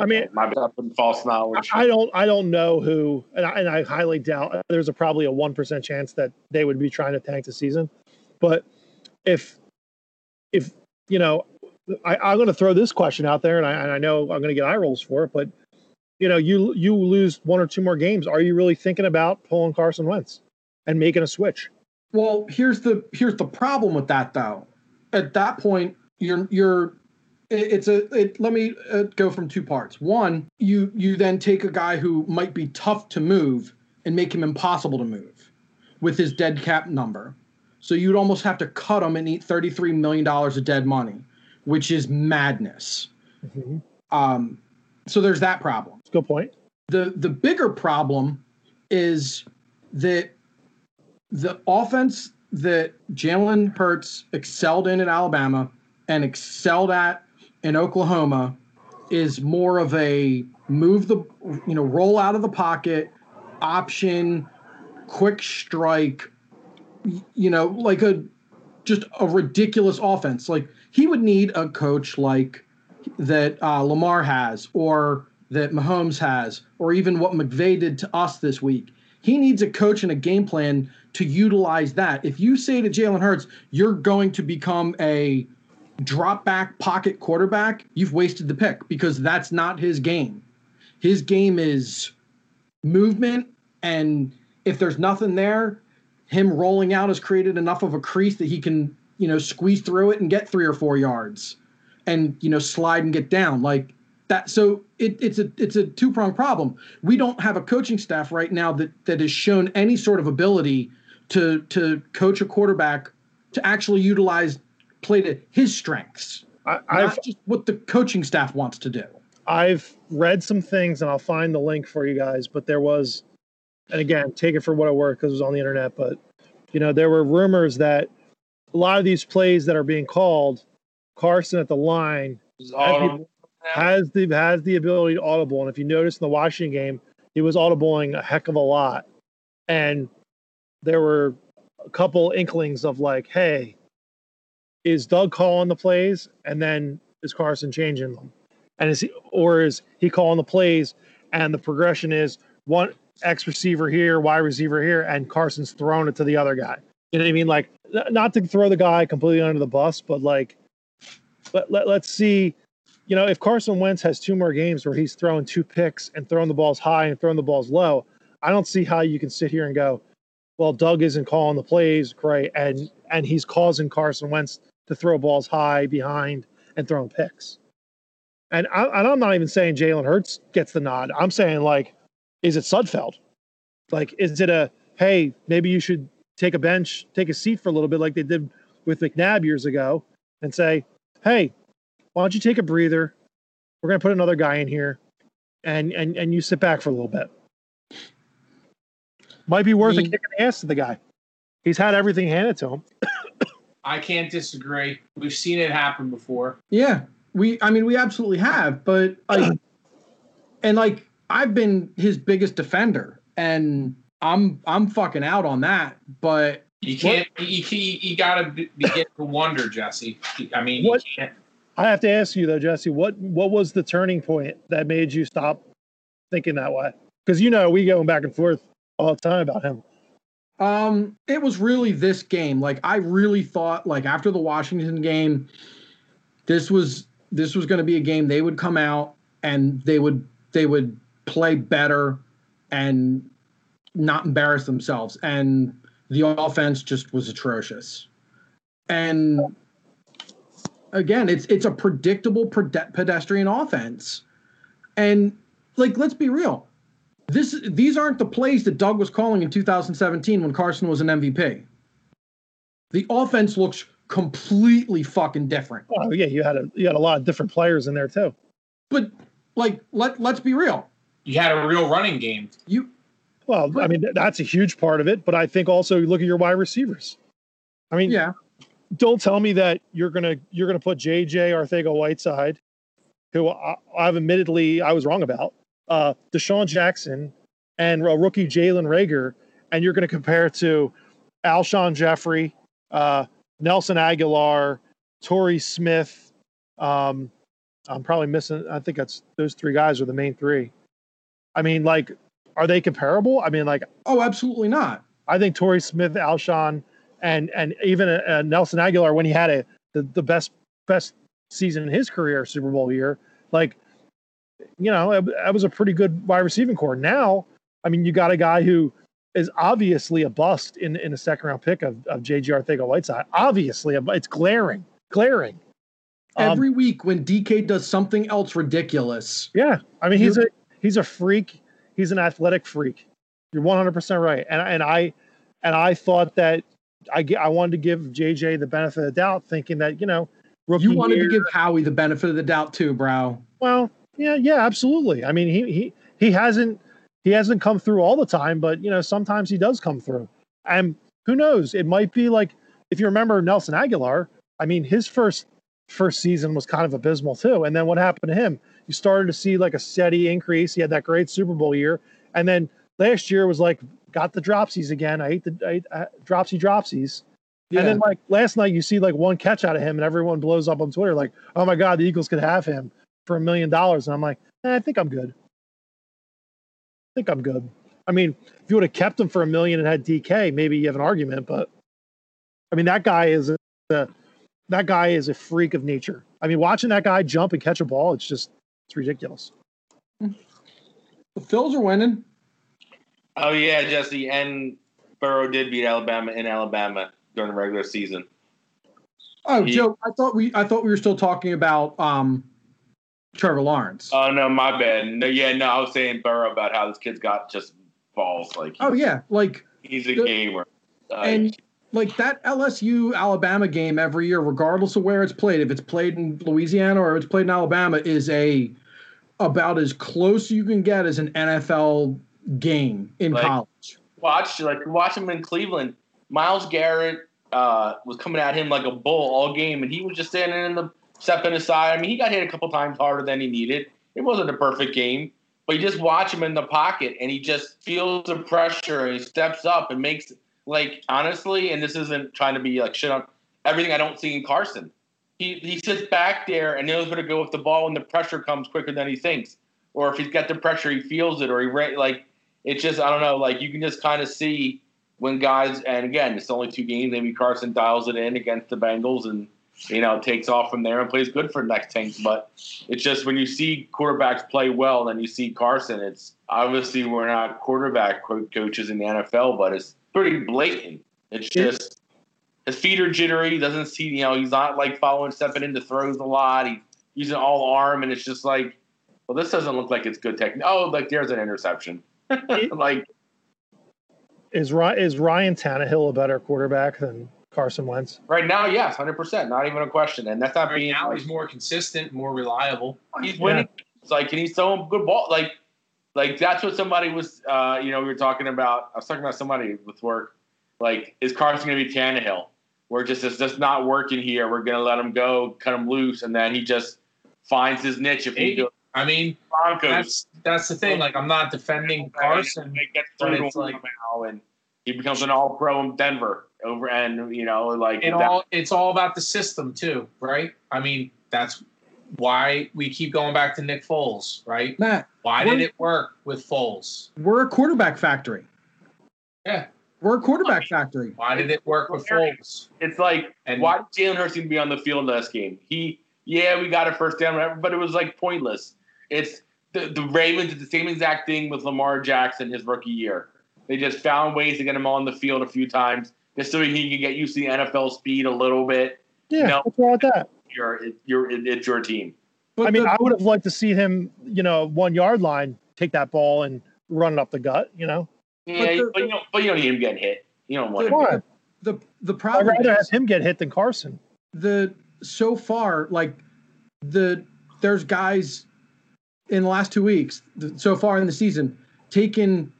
I mean- my bad, putting false knowledge. I don't I don't know who, and I, and I highly doubt there's a probably a one percent chance that they would be trying to tank the season. But if if you know, I, I'm going to throw this question out there, and I, and I know I'm going to get eye rolls for it, but you know, you you lose one or two more games, are you really thinking about pulling Carson Wentz and making a switch? Well, here's the here's the problem with that though. At that point, you're you're it- it's a it, let me uh, go from two parts. One, you you then take a guy who might be tough to move and make him impossible to move with his dead cap number. So you'd almost have to cut him and eat 33 million dollars of dead money, which is madness. Mhm. Um, so there's that problem Good point. the the bigger problem is that the offense that Jalen Hurts excelled in at Alabama and excelled at in Oklahoma is more of a move the you know roll out of the pocket option quick strike you know like a just a ridiculous offense. Like he would need a coach like that uh, Lamar has or that Mahomes has or even what McVay did to us this week. He needs a coach and a game plan to utilize that. If you say to Jalen Hurts you're going to become a drop back pocket quarterback, you've wasted the pick because that's not his game. His game is movement, and if there's nothing there, him rolling out has created enough of a crease that he can, you know, squeeze through it and get three or four yards, and you know, slide and get down like that. So it, it's a it's a two pronged problem. We don't have a coaching staff right now that that has shown any sort of ability to to coach a quarterback to actually utilize play to his strengths, I, I've not just what the coaching staff wants to do. I've read some things, and I'll find the link for you guys. But there was, and again, take it for what it were because it was on the internet. But you know, there were rumors that a lot of these plays that are being called, Carson at the line Autumn. has the has the ability to audible. And if you notice in the Washington game, he was audibling a heck of a lot. And there were a couple inklings of like, hey, is Doug calling the plays and then is Carson changing them? And is he or is he calling the plays and the progression is one X receiver here, Y receiver here, and Carson's throwing it to the other guy. You know what I mean? Like not to throw the guy completely under the bus, but like let, let, let's see you know, if Carson Wentz has two more games where he's throwing two picks and throwing the balls high and throwing the balls low, I don't see how you can sit here and go, well, Doug isn't calling the plays great, and and he's causing Carson Wentz to throw balls high behind and throwing picks. And, I, and I'm not even saying Jalen Hurts gets the nod. I'm saying like, is it Sudfeld? Like, is it a hey, maybe you should take a bench, take a seat for a little bit, like they did with McNabb years ago, and say, hey, why don't you take a breather? We're gonna put another guy in here, and and and you sit back for a little bit. Might be worth a mean- kick in the ass to the guy. He's had everything handed to him. I can't disagree. We've seen it happen before. Yeah, we. I mean, we absolutely have, but like, and like, I've been his biggest defender, and I'm I'm fucking out on that. But You can't. You, you, you got to begin to wonder, Jesse. I mean, What- you can't. I have to ask you though, Jesse, what what was the turning point that made you stop thinking that way? Because you know we going back and forth all the time about him. Um, it was really this game. Like I really thought, like after the Washington game, this was this was going to be a game they would come out and they would they would play better and not embarrass themselves. And the offense just was atrocious. And again, it's it's a predictable pede- pedestrian offense. And like, let's be real this these aren't the plays that Doug was calling in 2017 when Carson was an MVP. The offense looks completely fucking different. Oh yeah, you had a you had a lot of different players in there too. But like let let's be real. You had a real running game. You Well, I mean that's a huge part of it, but I think also you look at your wide receivers. I mean, yeah. don't tell me that you're gonna you're gonna put JJ Arcega-Whiteside, who I, I've admittedly I was wrong about, uh, DeSean Jackson, and rookie Jalen Reagor, and you're gonna compare to Alshon Jeffery, uh, Nelson Agholor, Torrey Smith, um, I'm probably missing. I think that's those three guys are the main three. I mean, like, are they comparable? I mean, like, Oh, absolutely not. I think Torrey Smith, Alshon, and and even uh, Nelson Agholor when he had a the, the best best season in his career, Super Bowl year. Like, you know, that, was a pretty good wide receiving core. Now, I mean, you got a guy who is obviously a bust in in a second round pick of, of JG Arcega-Whiteside. Obviously, it's glaring, glaring. Um, Every week when DK does something else ridiculous, Yeah, I mean he's a he's a freak. He's an athletic freak. You're 100 percent right. And and I and I thought that I I wanted to give JJ the benefit of the doubt, thinking that you know you wanted year, to give Howie the benefit of the doubt too, bro. well, yeah, yeah, absolutely. I mean he he he hasn't he hasn't come through all the time, but you know sometimes he does come through. And who knows? It might be like if you remember Nelson Agholor. I mean his first first season was kind of abysmal too. And then what happened to him? You started to see like a steady increase. He had that great Super Bowl year, and then last year was like got the dropsies again. I hate the I, hate, uh, dropsy dropsies. Yeah. And then like last night, you see like one catch out of him, and everyone blows up on Twitter like, "Oh my God, the Eagles could have him for a million dollars." And I'm like, eh, I think I'm good. I think I'm good. I mean, if you would have kept him for a million and had DK, maybe you have an argument. But I mean, that guy is a, a that guy is a freak of nature. I mean, watching that guy jump and catch a ball, it's just it's ridiculous. The Phils are winning. Oh yeah, Jesse and Burrow did beat Alabama in Alabama during the regular season. Oh, He- Joe, I thought we I thought we were still talking about um Trevor Lawrence. Oh no, my bad. No, yeah, no, I was saying Burrow about how this kid's got just balls. Like oh yeah, like he's a The- gamer. Uh, and like that LSU Alabama game every year, regardless of where it's played, if it's played in Louisiana or if it's played in Alabama, is a about as close you can get as an NFL game in Like- college. watch like watch him in Cleveland. Myles Garrett uh, was coming at him like a bull all game, and he was just standing in the stepping aside. I mean, he got hit a couple times harder than he needed. It wasn't a perfect game, but you just watch him in the pocket, and he just feels the pressure. And he steps up and makes like honestly, and this isn't trying to be like shit on everything I don't see in Carson. He he sits back there and knows where to go with the ball when the pressure comes quicker than he thinks, or if he's got the pressure, he feels it, or he like it's just I don't know. Like you can just kind of see when guys, and again, it's only two games. Maybe Carson dials it in against the Bengals, and you know takes off from there and plays good for the next ten. But it's just when you see quarterbacks play well, and you see Carson. It's obviously we're not quarterback coaches in the NFL, but it's pretty blatant. It's just his feet are jittery. He doesn't see, you know, he's not like following, stepping into throws a lot. He's using all arm, and it's just like, well, this doesn't look like it's good technique. Oh, like there's an interception. like Is Ryan, is Ryan Tannehill a better quarterback than Carson Wentz? right now, yes, hundred percent, not even a question. And that's not Right being now, like, he's more consistent, more reliable. he's winning. It's like, and he's throwing good ball. Like, like that's what somebody was. Uh, you know, we were talking about. I was talking about somebody with work. Like, is Carson going to be Tannehill? We're just it's just not working here. We're going to let him go, cut him loose, and then he just finds his niche. If he goes I mean, Broncos, that's that's the thing. Like, I'm not defending Carson. It gets but through it's like- now, and he becomes an All Pro in Denver. Over and you know, like It that- all it's all about the system too, right? I mean, that's why we keep going back to Nick Foles, right? Matt, Why did it work with Foles? we're a quarterback factory. Yeah. We're a quarterback factory. Why did it work with Foles? It's like, And- why did Jalen Hurts need to be on the field last game? He, yeah, we got a first down, whatever, but it was like pointless. It's the, the Ravens did the same exact thing with Lamar Jackson his rookie year. They just found ways to get him on the field a few times just so he can get used to the NFL speed a little bit. Yeah, No. what's wrong with that? You're, you're, it's your team. But I mean, the- I would have liked to see him, you know, one yard line, take that ball and run it up the gut. You know, Yeah, the- but, you don't, but you don't need him getting hit. You don't want the, him. Why? the the I'd problem rather is have him get hit than Carson. the so far like the there's guys in the last two weeks th- so far in the season taken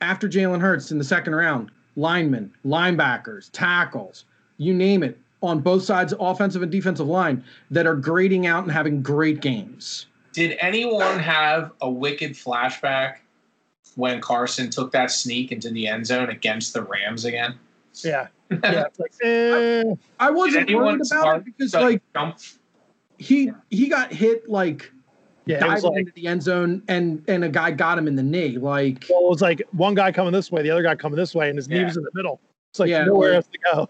after Jalen Hurts in the second round linemen linebackers tackles you name it on both sides offensive and defensive line that are grading out and having great games Did anyone have a wicked flashback when Carson took that sneak into the end zone against the Rams again? Yeah, yeah. It's like, eh, I wasn't worried about start it because like jump? he he got hit like Yeah, it diving was like into the end zone, and and a guy got him in the knee. Like well, it was like one guy coming this way, the other guy coming this way, and his knee was in the middle. It's like Yeah, nowhere else to go.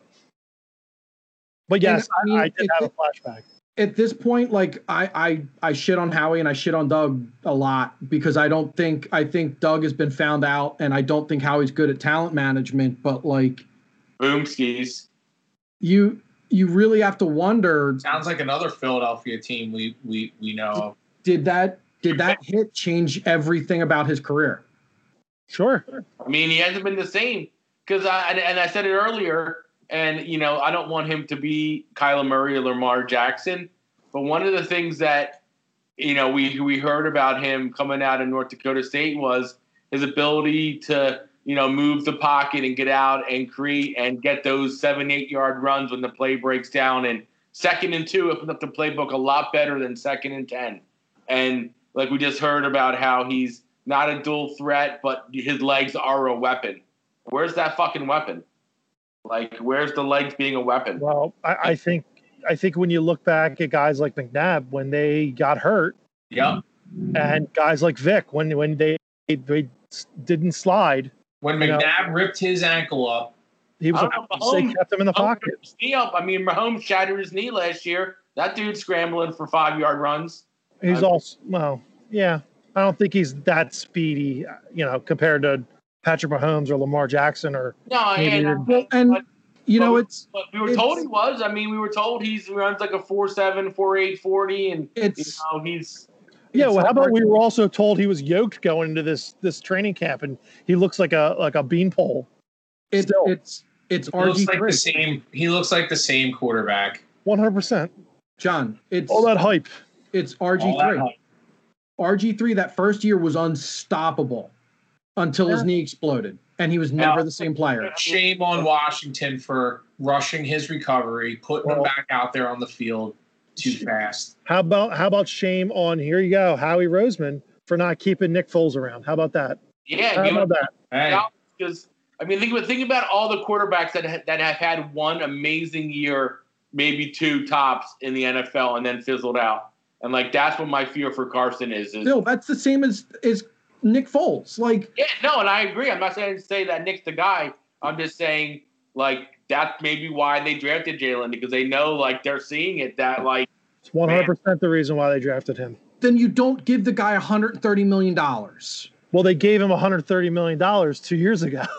But yes, I I, mean, I did have a flashback. at this point, like I I I shit on Howie and I shit on Doug a lot because I don't think I think Doug has been found out, and I don't think Howie's good at talent management. But like Boom skis. you you really have to wonder Sounds like another Philadelphia team we we we know of. Did that did that hit change everything about his career? Sure. I mean, he hasn't been the same because I and, and I said it earlier, and you know, I don't want him to be Kyler Murray or Lamar Jackson, but one of the things that you know we we heard about him coming out of North Dakota State was his ability to you know move the pocket and get out and create and get those seven eight yard runs when the play breaks down and second and two opened up the playbook a lot better than second and ten and like we just heard about how he's not a dual threat, but his legs are a weapon. Where's that fucking weapon? Like, where's the legs being a weapon? Well, I, I think I think when you look back at guys like McNabb when they got hurt, Yep. and guys like Vic when when they they didn't slide, When You know- McNabb ripped his ankle up, he was I don't they kept him in the Mahomes pocket. knee up. I mean, Mahomes shattered his knee last year. That dude's scrambling for five yard runs. He's I- also well, yeah. I don't think he's that speedy, you know, compared to Patrick Mahomes or Lamar Jackson or No, Maybe and, you're- Well, and you know it's but we were it's- told he was. I mean, we were told he's he runs like a 4'7", 4'8", 40, and you it's know he's yeah. Well, how about we were also told he was yoked going into this this training camp, and he looks like a like a beanpole. it's it's it's he looks RG like the same. He looks like the same quarterback. One hundred percent. John, it's All that hype. It's RG3. RG three that first year was unstoppable until his knee exploded, and he was never Yeah. the same player. Shame on Washington for rushing his recovery, putting him back out there on the field too fast. How about how about shame on here you go Howie Roseman for not keeping Nick Foles around? How about that? yeah. How give him- about that? Hey, because I mean, think about think about all the quarterbacks that ha- that have had one amazing year, maybe two tops in the NFL, and then fizzled out. And like that's what my fear for Carson is. is No, that's the same as as Nick Foles. Like yeah, no, and I agree. I'm not saying say that Nick's the guy. I'm just saying like that's maybe why they drafted Jalen because they know like they're seeing it that like It's one hundred percent the reason why they drafted him. then you don't give the guy 130 million dollars. Well, they gave him one hundred thirty million dollars two years ago.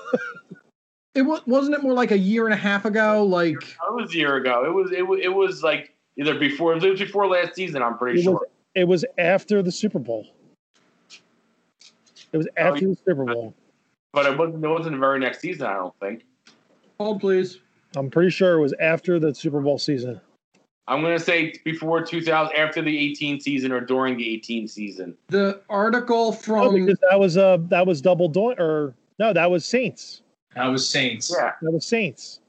It wa- wasn't it more like a year and a half ago. Like it was a year ago. It was it, wa- it was like either before it was before last season. I'm pretty It sure. was, it was after the Super Bowl. It was after the Super Bowl. but it wasn't. It wasn't the very next season. I don't think. hold please. I'm pretty sure it was after the Super Bowl season. I'm gonna say before 2000, after the 18 season or during the 18 season. The article Oh, from because that was uh that was double doink or no, that was Saints. that was Saints. Yeah, That was Saints.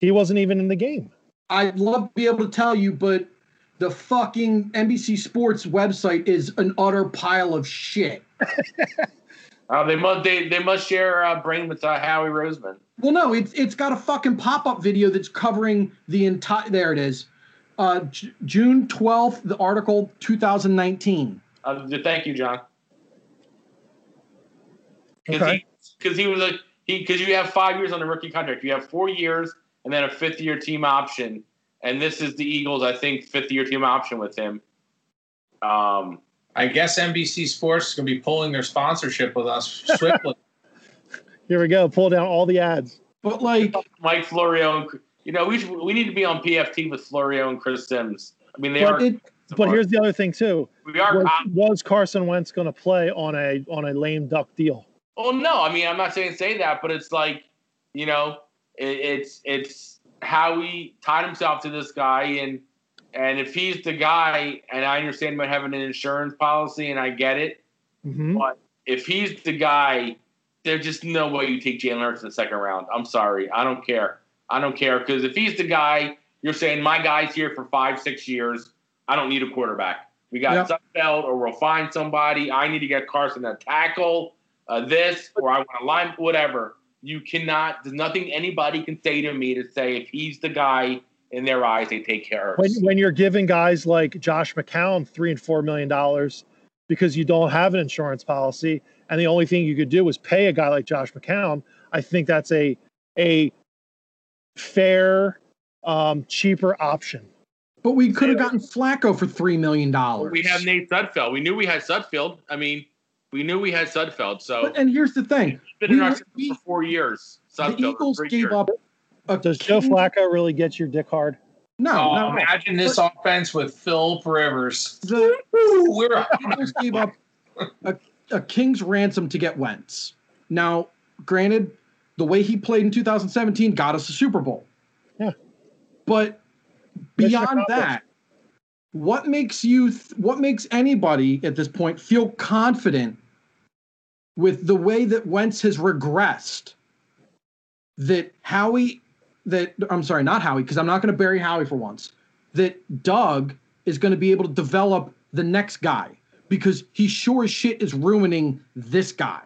He wasn't even in the game. I'd love to be able to tell you, but the fucking NBC Sports website is an utter pile of shit. uh, they must they, they must share uh, brain with uh, Howie Roseman. Well, no, it's it's got a fucking pop up video that's covering the entire. There it is. Uh, J- June twelfth, the article, two thousand nineteen. Uh, thank you, John. Because Okay. he, 'cause he was like he because you have five years on the rookie contract. You have four years and then a fifth year team option. And this is the Eagles, I think, fifth year team option with him. Um, I guess NBC Sports is going to be pulling their sponsorship with us swiftly. Here we go. Pull down all the ads. But like, Mike Florio, and you know we should, we need to be on PFT with Florio and Chris Sims. I mean they But are. it, But here's the other thing too. we are. Was, was Carson Wentz going to play on a on a lame duck deal? Well, no, I mean I'm not saying say that, but it's like you know it, it's it's how he tied himself to this guy and and if he's the guy and I understand about having an insurance policy and I get it, hmm but if he's the guy, there's just no way you take Jalen Hurts in the second round. I'm sorry, I don't care. I don't care because if he's the guy, you're saying my guy's here for five six years. I don't need a quarterback. We got Yep. Sudfeld, or we'll find somebody. I need to get Carson a tackle, uh, this, or I want a line, whatever. You cannot. There's nothing anybody can say to me to say if he's the guy in their eyes, they take care of. when when you're giving guys like Josh McCown three and four million dollars because you don't have an insurance policy, and the only thing you could do is pay a guy like Josh McCown, I think that's a a fair, um, cheaper option. But we could have gotten Flacco for three million dollars. we have Nate Sudfeld. We knew we had Sudfeld. I mean, we knew we had Sudfeld. So But, and here's the thing: he's been in our system we- for four years. the Sudfeld for Eagles gave years. up. A Does Joe Flacco really get your dick hard? No, Oh, no. no. imagine this offense with Phil Rivers. The Ooh, we're Eagles gave up a, a king's ransom to get Wentz. Now, granted, the way he played in 2017 got us a Super Bowl. Yeah. But beyond that, what makes you th- what makes anybody at this point feel confident with the way that Wentz has regressed that Howie that I'm sorry, not Howie because I'm not going to bury Howie for once. That Doug is going to be able to develop the next guy because he sure as shit is ruining this guy.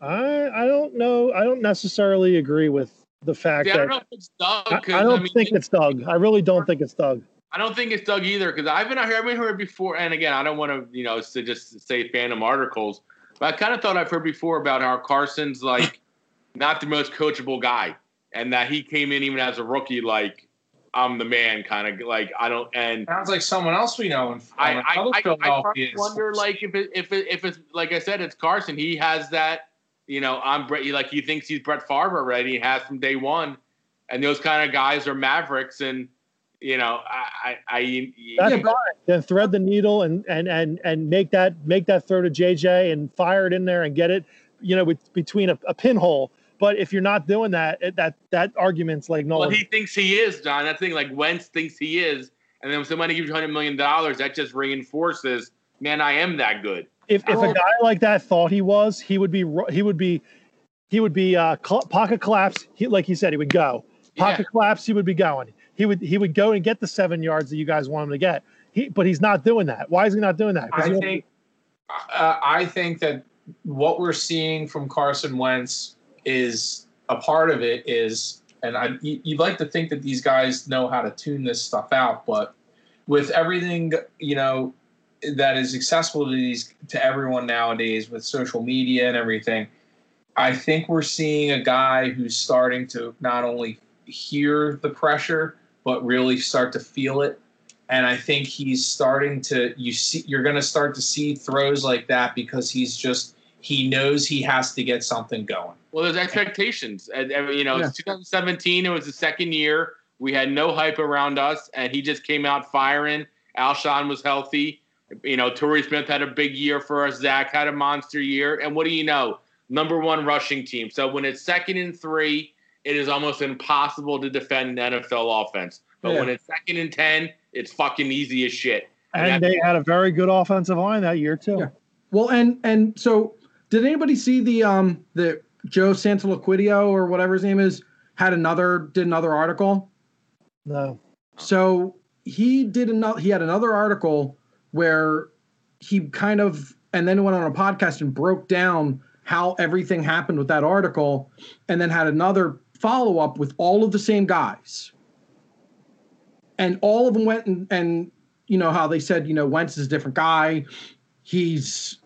I I don't know. I don't necessarily agree with the fact Yeah, I that don't know if it's Doug. I, 'cause, I don't mean, think it's Doug. I really don't think it's Doug. I don't think it's Doug either because I've been out here. I've been heard before, and again, I don't want to, you know, to just say phantom articles, but I kind of thought I've heard before about how Carson's like not the most coachable guy, and that he came in even as a rookie, like I'm the man, kind of like I don't. And sounds like someone else we know. In, I, I, I, I, I wonder, like, if it, if it, if it's like I said, it's Carson. He has that, you know, I'm Brett. Like he thinks he's Brett Favre already. He has from day one, and those kind of guys are Mavericks, and you know, I, I, I That's Yeah. Then thread the needle and and and and make that make that throw to JJ and fire it in there and get it, you know, with, between a, a pinhole. But if you're not doing that, it, that that argument's like no. Well, he thinks he is, John. That thing. Like Wentz thinks he is, and then when somebody gives you hundred million dollars, that just reinforces, man, I am that good. if if a guy like that thought he was, he would be he would be he would be uh, pocket collapse. He, like he said, he would go pocket collapse. He would be going. He would he would go and get the seven yards that you guys want him to get. He, but he's not doing that. Why is he not doing that? I think uh, I think that what we're seeing from Carson Wentz is a part of it is, and I you- you'd like to think that these guys know how to tune this stuff out, but with everything you know that is accessible to these to everyone nowadays with social media and everything, I think we're seeing a guy who's starting to not only hear the pressure but really start to feel it and I think he's starting to you see you're going to start to see throws like that because he's just he knows he has to get something going. Well, there's expectations. And, you know, Yeah. it's 2017. It was the second year. We had no hype around us, and he just came out firing. Alshon was healthy. You know, Torrey Smith had a big year for us. Zach had a monster year. And what do you know? Number one rushing team. So when it's second and three, it is almost impossible to defend an NFL offense. But Yeah. when it's second and 10, it's fucking easy as shit. and they had a very good offensive line that year too. Yeah. Well, and and so did anybody see the um the Joe Santoliquito or whatever his name is had another did another article? No. So he did another. He had another article where he kind of and then went on a podcast and broke down how everything happened with that article, and then had another follow up with all of the same guys, and all of them went and and you know how they said you know Wentz is a different guy. He's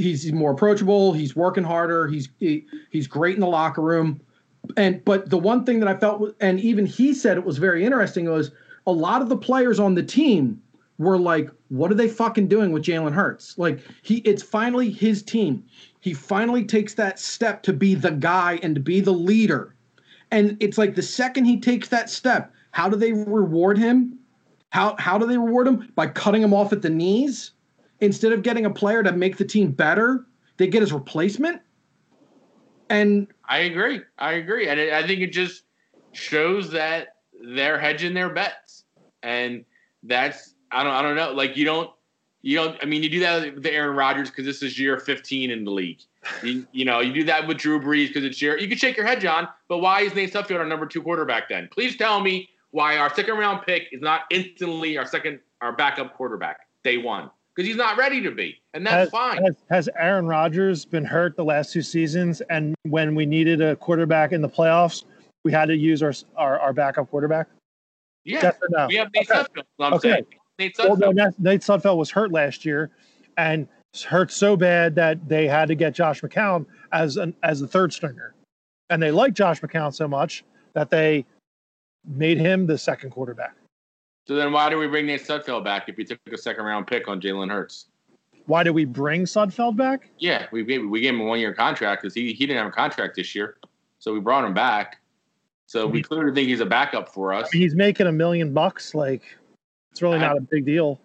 he's more approachable. He's working harder. He's he, he's great in the locker room. And but the one thing that I felt, and even he said it was very interesting was a lot of the players on the team were like, "What are they fucking doing with Jalen Hurts?" Like he, it's finally his team. He finally takes that step to be the guy and to be the leader. And it's like the second he takes that step, how do they reward him? How how do they reward him? By cutting him off at the knees instead of getting a player to make the team better. They get his replacement. And I agree. I agree, and it, I think it just shows that they're hedging their bets, and that's I don't I don't know. Like you don't you don't. I mean, you do that with Aaron Rodgers because this is year 15 in the league. You, you know, you do that with Drew Brees because it's your. You can shake your head, John, but why is Nate Sudfeld our number two quarterback then? Please tell me why our second round pick is not instantly our second our backup quarterback day one because he's not ready to be, and that's has, fine. Has, has Aaron Rodgers been hurt the last two seasons? And when we needed a quarterback in the playoffs, we had to use our our, our backup quarterback. Yeah, Yes no? we have Nate Okay. Sudfeld. I'm Okay. saying Nate Well, no, Nate Sudfeld was hurt last year, and hurt so bad that they had to get Josh McCown as an as the third stringer, and they liked Josh McCown so much that they made him the second quarterback. So then, why do we bring Nate Sudfeld back if we took a second round pick on Jalen Hurts? Why did we bring Sudfeld back? Yeah, we gave we gave him a one year contract because he he didn't have a contract this year, so we brought him back. So we mm-hmm. clearly think he's a backup for us. I mean, he's making a million bucks. Like, it's really not a big deal.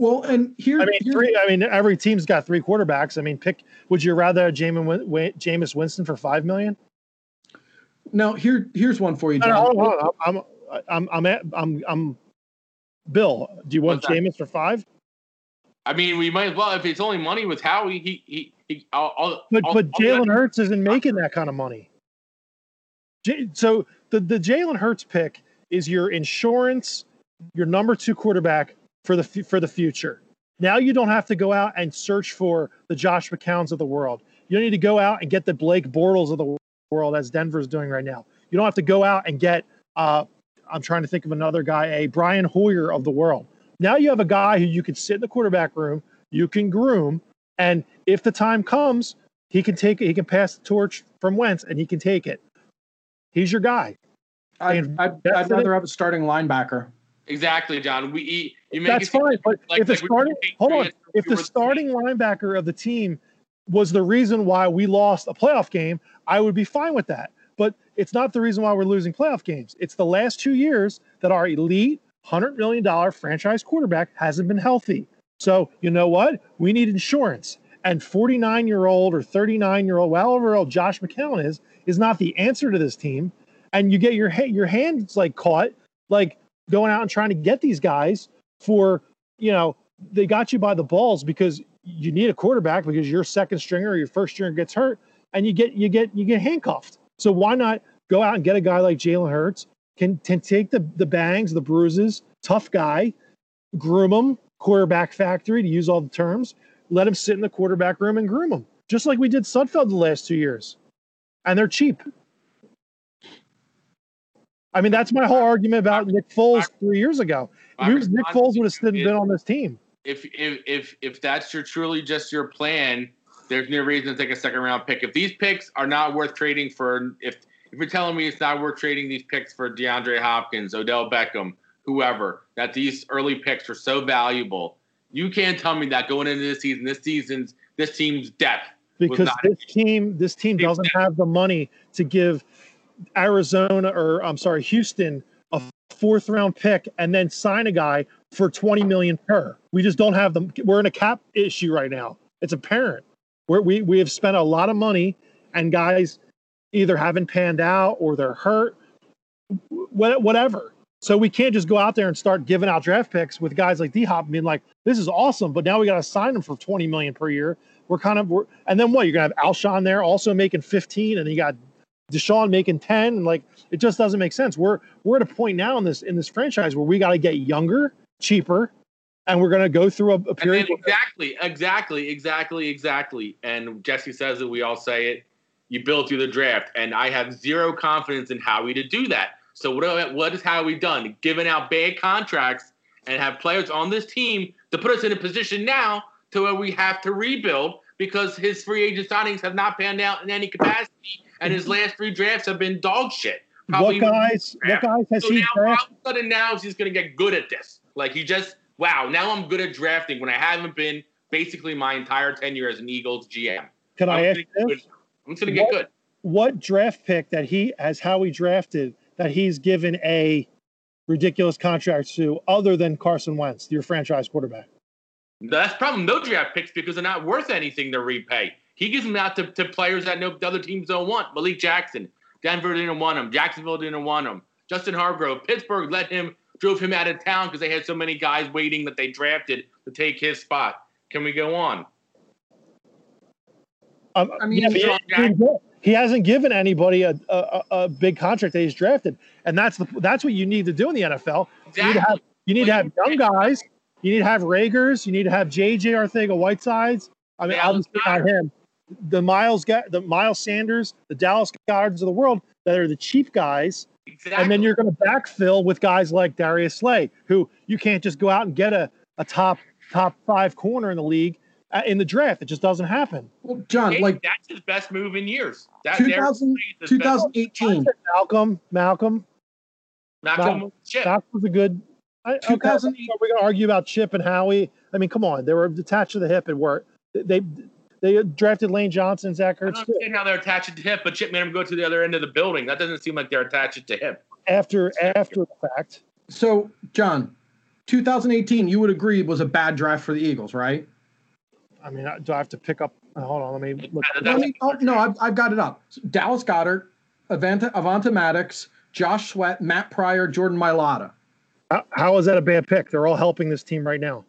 Well, and here, I mean, here- three. I mean, every team's got three quarterbacks. I mean, pick. Would you rather have Jameis, Win- Win- Jameis Winston for five million? now here, here's one for you, John. no, hold on, hold on. I'm, I'm, I'm, at, I'm, I'm. Bill, do you want What's that? Jameis for five? I mean, we might as well if it's only money with Howie. He he. he I'll, I'll, But I'll- but Jalen Hurts isn't making that kind of money. J- so the the Jalen Hurts pick is your insurance, your number two quarterback for the for the future. Now you don't have to go out and search for the Josh McCowns of the world. You don't need to go out and get the Blake Bortles of the world as Denver's doing right now. You don't have to go out and get uh, I'm trying to think of another guy, a Brian Hoyer of the world. Now you have a guy who you can sit in the quarterback room, you can groom, and if the time comes, he can take it. He can pass the torch from Wentz, and he can take it. He's your guy. I'd, I'd, I'd rather have a starting linebacker. exactly, John. We eat. You make That's fine. But like- if the like starting hold on, if we the starting linebacker of the team was the reason why we lost a playoff game, I would be fine with that. But it's not the reason why we're losing playoff games. It's the last two years that our elite hundred million dollar franchise quarterback hasn't been healthy. So you know what? We need insurance. And 49 year old or 39 year old, however old Josh McCown is, is not the answer to this team. And you get your ha- your hands like caught, like going out and trying to get these guys for, you know, they got you by the balls because you need a quarterback because your second stringer or your first stringer gets hurt, and you get you get you get handcuffed. So why not go out and get a guy like Jalen Hurts can can take the the bangs, the bruises, tough guy, groom him, quarterback factory to use all the terms. Let him sit in the quarterback room and groom him, just like we did Sudfeld the last two years, and they're cheap. I mean, that's my whole argument about Nick Foles three years ago. Nick Foles would have still been on this team. if if if if that's your truly just your plan, there's no reason to take a second round pick. If these picks are not worth trading for, if if you're telling me it's not worth trading these picks for DeAndre Hopkins, Odell Beckham, whoever, that these early picks are so valuable, you can't tell me that going into this season, this season's this team's depth. because this team this team doesn't have the money to give Arizona or I'm sorry Houston fourth round pick and then sign a guy for 20 million per. We just don't have them. We're in a cap issue right now. It's apparent. We're, we we have spent a lot of money and guys either haven't panned out or they're hurt, wh- whatever. So we can't just go out there and start giving out draft picks with guys like D Hop and being like, "This is awesome," but now we got to sign them for 20 million per year. We're kind of, we're, and then what? You're gonna have Alshon there also making 15, and you got DeSean making 10, and like it just doesn't make sense. We're we're at a point now in this in this franchise where we got to get younger, cheaper, and we're gonna go through a, a period. exactly, exactly, exactly, exactly. And Jesse says it. We all say it. You build through the draft, and I have zero confidence in Howie to do that. So what? What has Howie done? Given out bad contracts and have players on this team to put us in a position now to where we have to rebuild because his free agent signings have not panned out in any capacity, and his last three drafts have been dog shit. what guys? What guys has So he now, all of a sudden, now he's going to get good at this. Like he just, wow, now I'm good at drafting when I haven't been basically my entire tenure as an Eagles GM. Can I I'm ask gonna this? I'm just going to get What- good. what draft pick that he has how he drafted that he's given a ridiculous contract to other than Carson Wentz, your franchise quarterback? That's the problem. No draft picks because they're not worth anything to repay. He gives them out to, to players that no the other teams don't want. Malik Jackson, Denver didn't want him. Jacksonville didn't want him. Justin Hargrove, Pittsburgh let him drove him out of town because they had so many guys waiting that they drafted to take his spot. Can we go on? Um, I mean, yeah, he, he- he hasn't given anybody a, a, a a big contract that he's drafted, and that's the that's what you need to do in the NFL. You need to have you need to have young guys. You need to have Reagors. You need to have JJ Arcega-Whitesides. I mean, Yeah, obviously not him. The Miles, Ga- the Miles Sanders, the Dallas Goedert's of the world that are the cheap guys Exactly. and then you're going to backfill with guys like Darius Slay, who you can't just go out and get a, a top top five corner in the league uh, in the draft. It just doesn't happen. Well, John, Hey, like that's his best move in years. That 2000 Darius Slay is his best- 2018, Malcolm, Malcolm, Malcolm Chip. Malcolm was a good. I, okay, 2008 we're going to argue about Chip and Howie. I mean, come on, they were detached to the hip and were they they drafted Lane Johnson, Zach I don't Ertz too. understand how they're attached to him, but Chip made him go to the other end of the building. That doesn't seem like they're attached to him. after after the fact. So, John, 2018, you would agree was a bad draft for the Eagles, right? I mean, do I have to pick up? uh, Hold on, let me look. Let me, oh, no, I've, I've got it up. Dallas Goedert, Avanta, Avonte Maddox, Josh Sweat, Matt Pryor, Jordan Mailata. How, how is that a bad pick? They're all helping this team right now.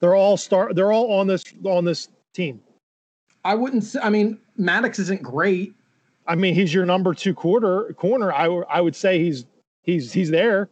They're all start. They're all on this on this team. I wouldn't say, I mean, Maddox isn't great. I mean, he's your number two quarter corner. I w- I would say he's he's he's there.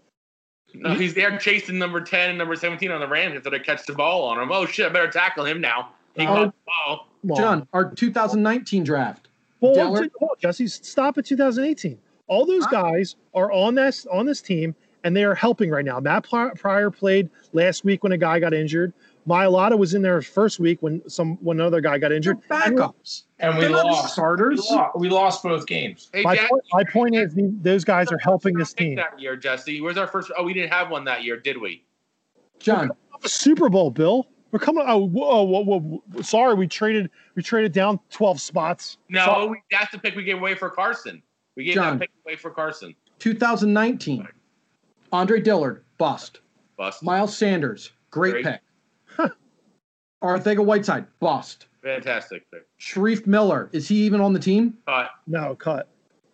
No, he's there chasing number 10 and number 17 on the Rams after they catch the ball on him. Oh, shit, I better tackle him now. He caught the ball. John, our 2019 draft. Well, Dillard- hold on, Jesse, stop at 2018. All those guys are on this on this team, and they are helping right now. Matt Pri- Pryor played last week when a guy got injured. Mailata was in there first week when some when another guy got They're injured. backups. And we They're not lost. We starters. lost. We lost both games. Hey, My Jack, point, my point is, the- those guys are helping this team. that year, Jesse. Where's our first? Oh, we didn't have one that year, did we? John, Super Bowl, Bill. We're coming. Oh, whoa, oh, whoa, whoa, whoa. sorry, we traded. We traded down 12 spots. No, So- we, that's the pick we gave away for Carson. We gave John. that pick away for Carson. 2019, Andre Dillard, bust. Bust. Miles Sanders, great, Great. pick. Arcega-Whiteside, bust. Fantastic pick. Shareef Miller, is he even on the team? Cut. no cut.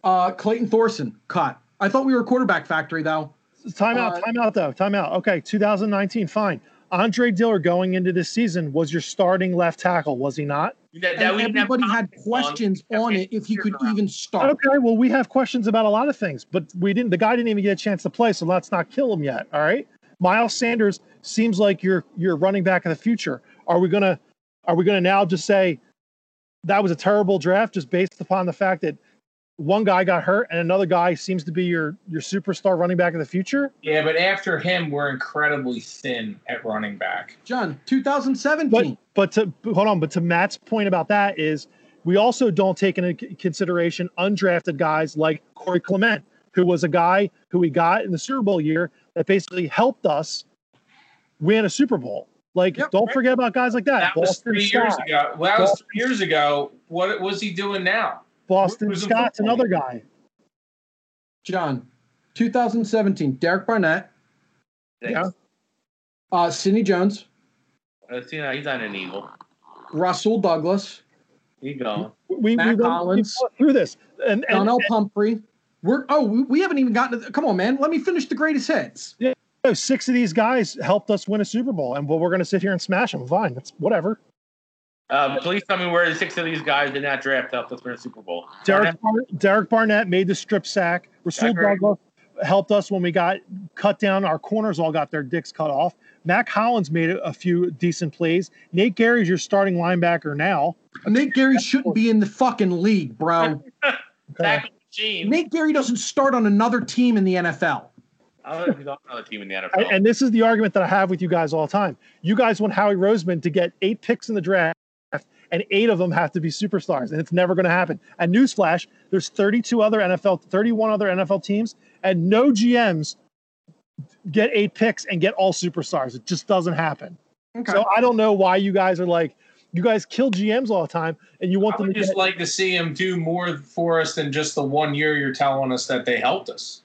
Uh, Clayton Thorson, cut. I thought we were quarterback factory though. Timeout. Uh, Timeout. Though. Timeout. Okay. 2019. Fine. Andre Dillard going into this season was your starting left tackle, was he not? That, that And we everybody had confidence on. questions on it if he could even start. Okay, well, we have questions about a lot of things, but we didn't. The guy didn't even get a chance to play, so let's not kill him yet. All right. Miles Sanders seems like you're you're running back of the future. Are we gonna are we gonna now just say that was a terrible draft just based upon the fact that one guy got hurt and another guy seems to be your your superstar running back of the future? Yeah, but after him, we're incredibly thin at running back. John, But 2017. but to hold on, but to Matt's point about that is we also don't take into consideration undrafted guys like Corey Clement, who was a guy who we got in the Super Bowl year that basically helped us win a Super Bowl. Like, Yep. don't forget about guys like that. That was Boston three years ago. Well, that was three years ago. What was he doing now? Boston Who's Scott's another guy. John, 2017. Derek Barnett, Yeah. uh, Sidney Jones, Uh, see, now he's not an Eagle. Rasul Douglas, He going. We, Matt we went- we Collins. through this. And, and, Donnel Pumphrey. We're oh we, we haven't even gotten to come on man. Let me finish the greatest hits. and six of these guys helped us win a Super Bowl. And well, we're going to sit here and smash them. Fine. That's whatever. Uh, please tell me where the six of these guys in that draft helped us win a Super Bowl. Derek, Bar- Derek Barnett made the strip sack. Rasul. Douglas helped us when we got cut down. Our corners all got their dicks cut off. Mack Hollins made a, a few decent plays. Nate Gerry's your starting linebacker now. Nate Gerry shouldn't be in the fucking league, bro. Okay. Tackle machine. Nate Gerry doesn't start on another team in the NFL. I don't know if he's on another team in the NFL. And, and this is the argument that I have with you guys all the time. You guys want Howie Roseman to get eight picks in the draft, and eight of them have to be superstars, and it's never going to happen. And newsflash: there's 32 other NFL, 31 other NFL teams, and no GMs get eight picks and get all superstars. It just doesn't happen. Okay. So I don't know why you guys are like, you guys kill GMs all the time, and you want I them to just get. like to see them do more for us than just the one year you're telling us that they helped us.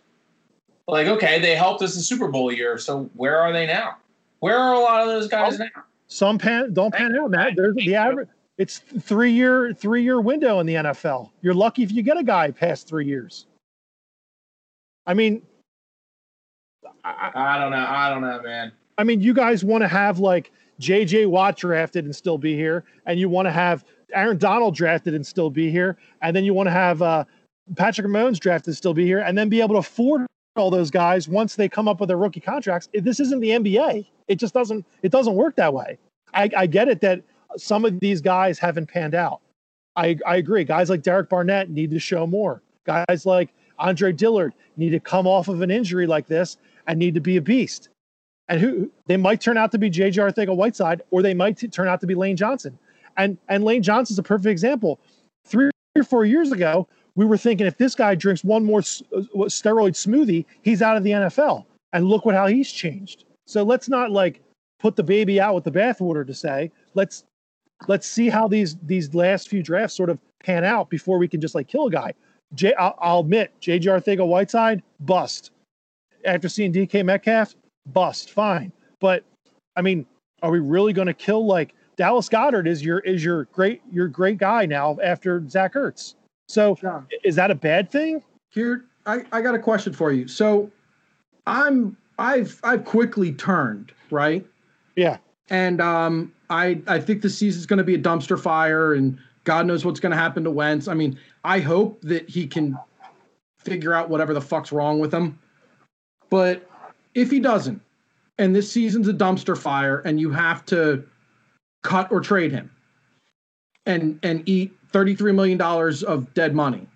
Like, okay, they helped us the Super Bowl year, so where are they now? Where are a lot of those guys now? Some pan don't pan out, Matt. There's the average. It's three year three year window in the NFL. You're lucky if you get a guy past three years. I mean, I, I don't know. I don't know, man. I mean, you guys want to have like J.J. Watt drafted and still be here, and you want to have Aaron Donald drafted and still be here, and then you want to have uh, Patrick Mahomes drafted and still be here, and then be able to afford all those guys once they come up with their rookie contracts. This isn't the NBA. It just doesn't. It doesn't work that way. I, I get it that some of these guys haven't panned out. I, I agree. Guys like Derek Barnett need to show more. Guys like Andre Dillard need to come off of an injury like this and need to be a beast. And who they might turn out to be JJ Arcega-Whiteside, or they might t- turn out to be Lane Johnson. And and Lane Johnson's a perfect example. Three or four years ago, we were thinking if this guy drinks one more s- uh, steroid smoothie, he's out of the NFL. And look what how he's changed. So let's not like put the baby out with the bathwater to say let's let's see how these these last few drafts sort of pan out before we can just like kill a guy. J, I'll, I'll admit, JJ Arcega-Whiteside bust. After seeing DK Metcalf, bust. Fine, but I mean, are we really going to kill like Dallas Goedert is your is your great your great guy now after Zach Ertz? So is that a bad thing? here I, I got a question for you. So I'm I've I've quickly turned, right? Yeah. And um I I think the season's gonna be a dumpster fire and God knows what's gonna happen to Wentz. I mean, I hope that he can figure out whatever the fuck's wrong with him. But if he doesn't, and this season's a dumpster fire, and you have to cut or trade him and and eat $33 million of dead money.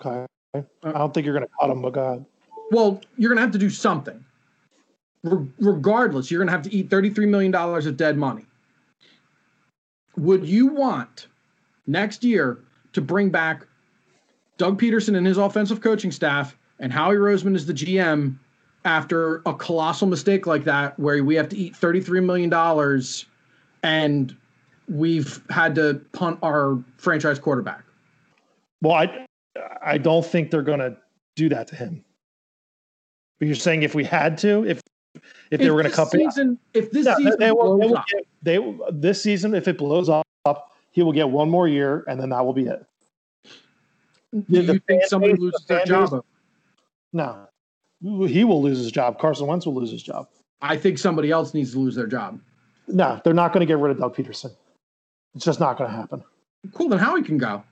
Okay. Uh, I don't think you're going to cut him, but God. Well, you're going to have to do something. Re- regardless, you're going to have to eat $33 million of dead money. Would you want next year to bring back Doug Pederson and his offensive coaching staff and Howie Roseman is the GM after a colossal mistake like that, where we have to eat $33 million and we've had to punt our franchise quarterback? Well, I I don't think they're going to do that to him. But you're saying if we had to, if if they were going to cut season, if this Yeah, season they, will, they will get, they this season if it blows up, he will get one more year and then that will be it. do the you think somebody loses their job? No, he will lose his job. Carson Wentz will lose his job. I think somebody else needs to lose their job. No, they're not going to get rid of Doug Pederson. It's just not going to happen. Cool, then Howie can go.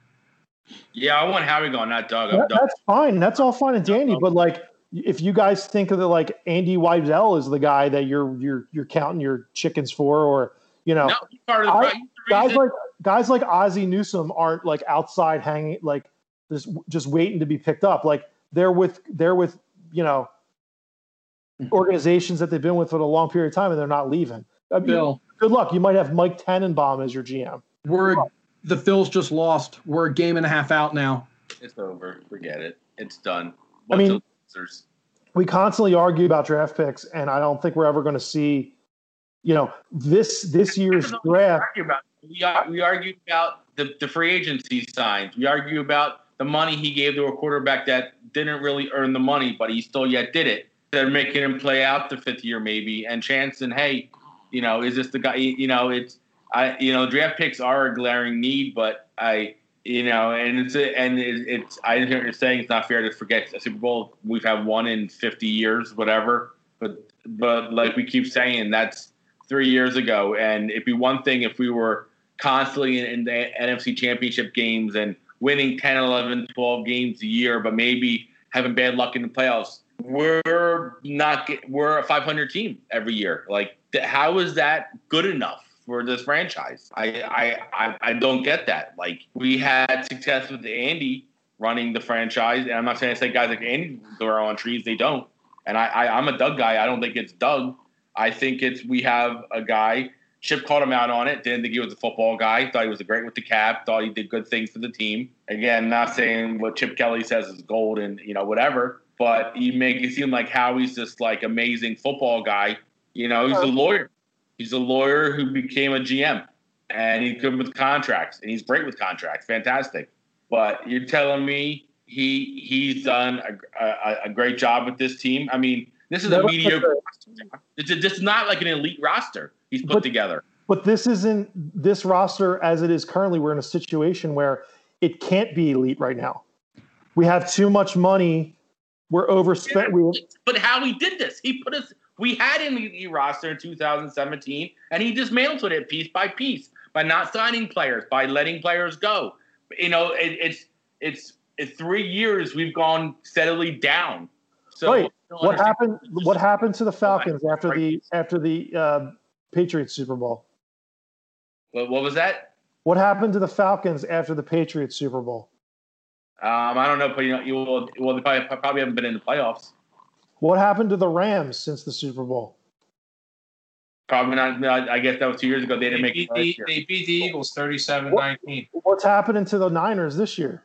Yeah, I want Howie going, not Doug. That- Doug. that's fine. That's all fine and dandy. But like, if you guys think of it like Andy Weidl is the guy that you're you're you're counting your chickens for, or you know, No, part of the, I- pro- he's the guys like guys like Ozzie Newsome aren't like outside hanging like just just waiting to be picked up. Like they're with they're with you know mm-hmm. organizations that they've been with for a long period of time and they're not leaving. I mean, Bill, good luck. You might have Mike Tannenbaum as your GM. we're the Phils just lost. We're a game and a half out now. It's over. Forget it. It's done. I mean- losers. we constantly argue about draft picks, and I don't think we're ever going to see, you know, this this year's We draft. argue about we, ar- we argue about the, the free agency signs. We argue about the money he gave to a quarterback that didn't really earn the money, but he still yet did it. They're making him play out the fifth year maybe. And Chanson, hey, you know, is this the guy? You know, it's I, you know, draft picks are a glaring need, but I, you know, and it's a, and it, it's I hear you're saying it's not fair to forget a Super Bowl we've had one in 50 years, whatever. But but like we keep saying, that's three years ago, and it'd be one thing if we were constantly in, in the NFC Championship games and winning 10, 11, 12 games a year, but maybe having bad luck in the playoffs. We're not we're a 500 team every year. Like, how is that good enough for this franchise? I, I I I don't get that. Like, we had success with Andy running the franchise, and I'm not saying I say guys like Andy grow on trees. They don't. And I, I I'm a Doug guy. I don't think it's Doug. I think it's we have a guy. Chip called him out on it. Didn't think he was a football guy. Thought he was great with the cap. Thought he did good things for the team. Again, not saying what Chip Kelly says is gold and you know whatever, but you make it seem like Howie's this like amazing football guy. You know, he's a lawyer. He's a lawyer who became a GM, and he's good with contracts, and he's great with contracts. Fantastic. But you're telling me he he's done a, a, a great job with this team? I mean, this is a mediocre. It's, a, it's not like an elite roster he's put But- together. But this isn't this roster as it is currently. We're in a situation where it can't be elite right now. We have too much money. We're overspent. We, But how he did this? He put us. We had an elite roster in 2017, and he dismantled it piece by piece by not signing players, by letting players go. You know, it, it's it's it's three years we've gone steadily down. So Right. What happened? What happened to the Falcons after the after the uh, Patriots Super Bowl? What, what was that? What happened to the Falcons after the Patriots Super Bowl? Um, I don't know, but you know, you will. Well, they probably, probably haven't been in the playoffs. What happened to the Rams since the Super Bowl? Probably not. I guess that was two years ago. They They didn't make beat, it the, last year. they beat the Eagles 37-19. What's happening to the Niners this year?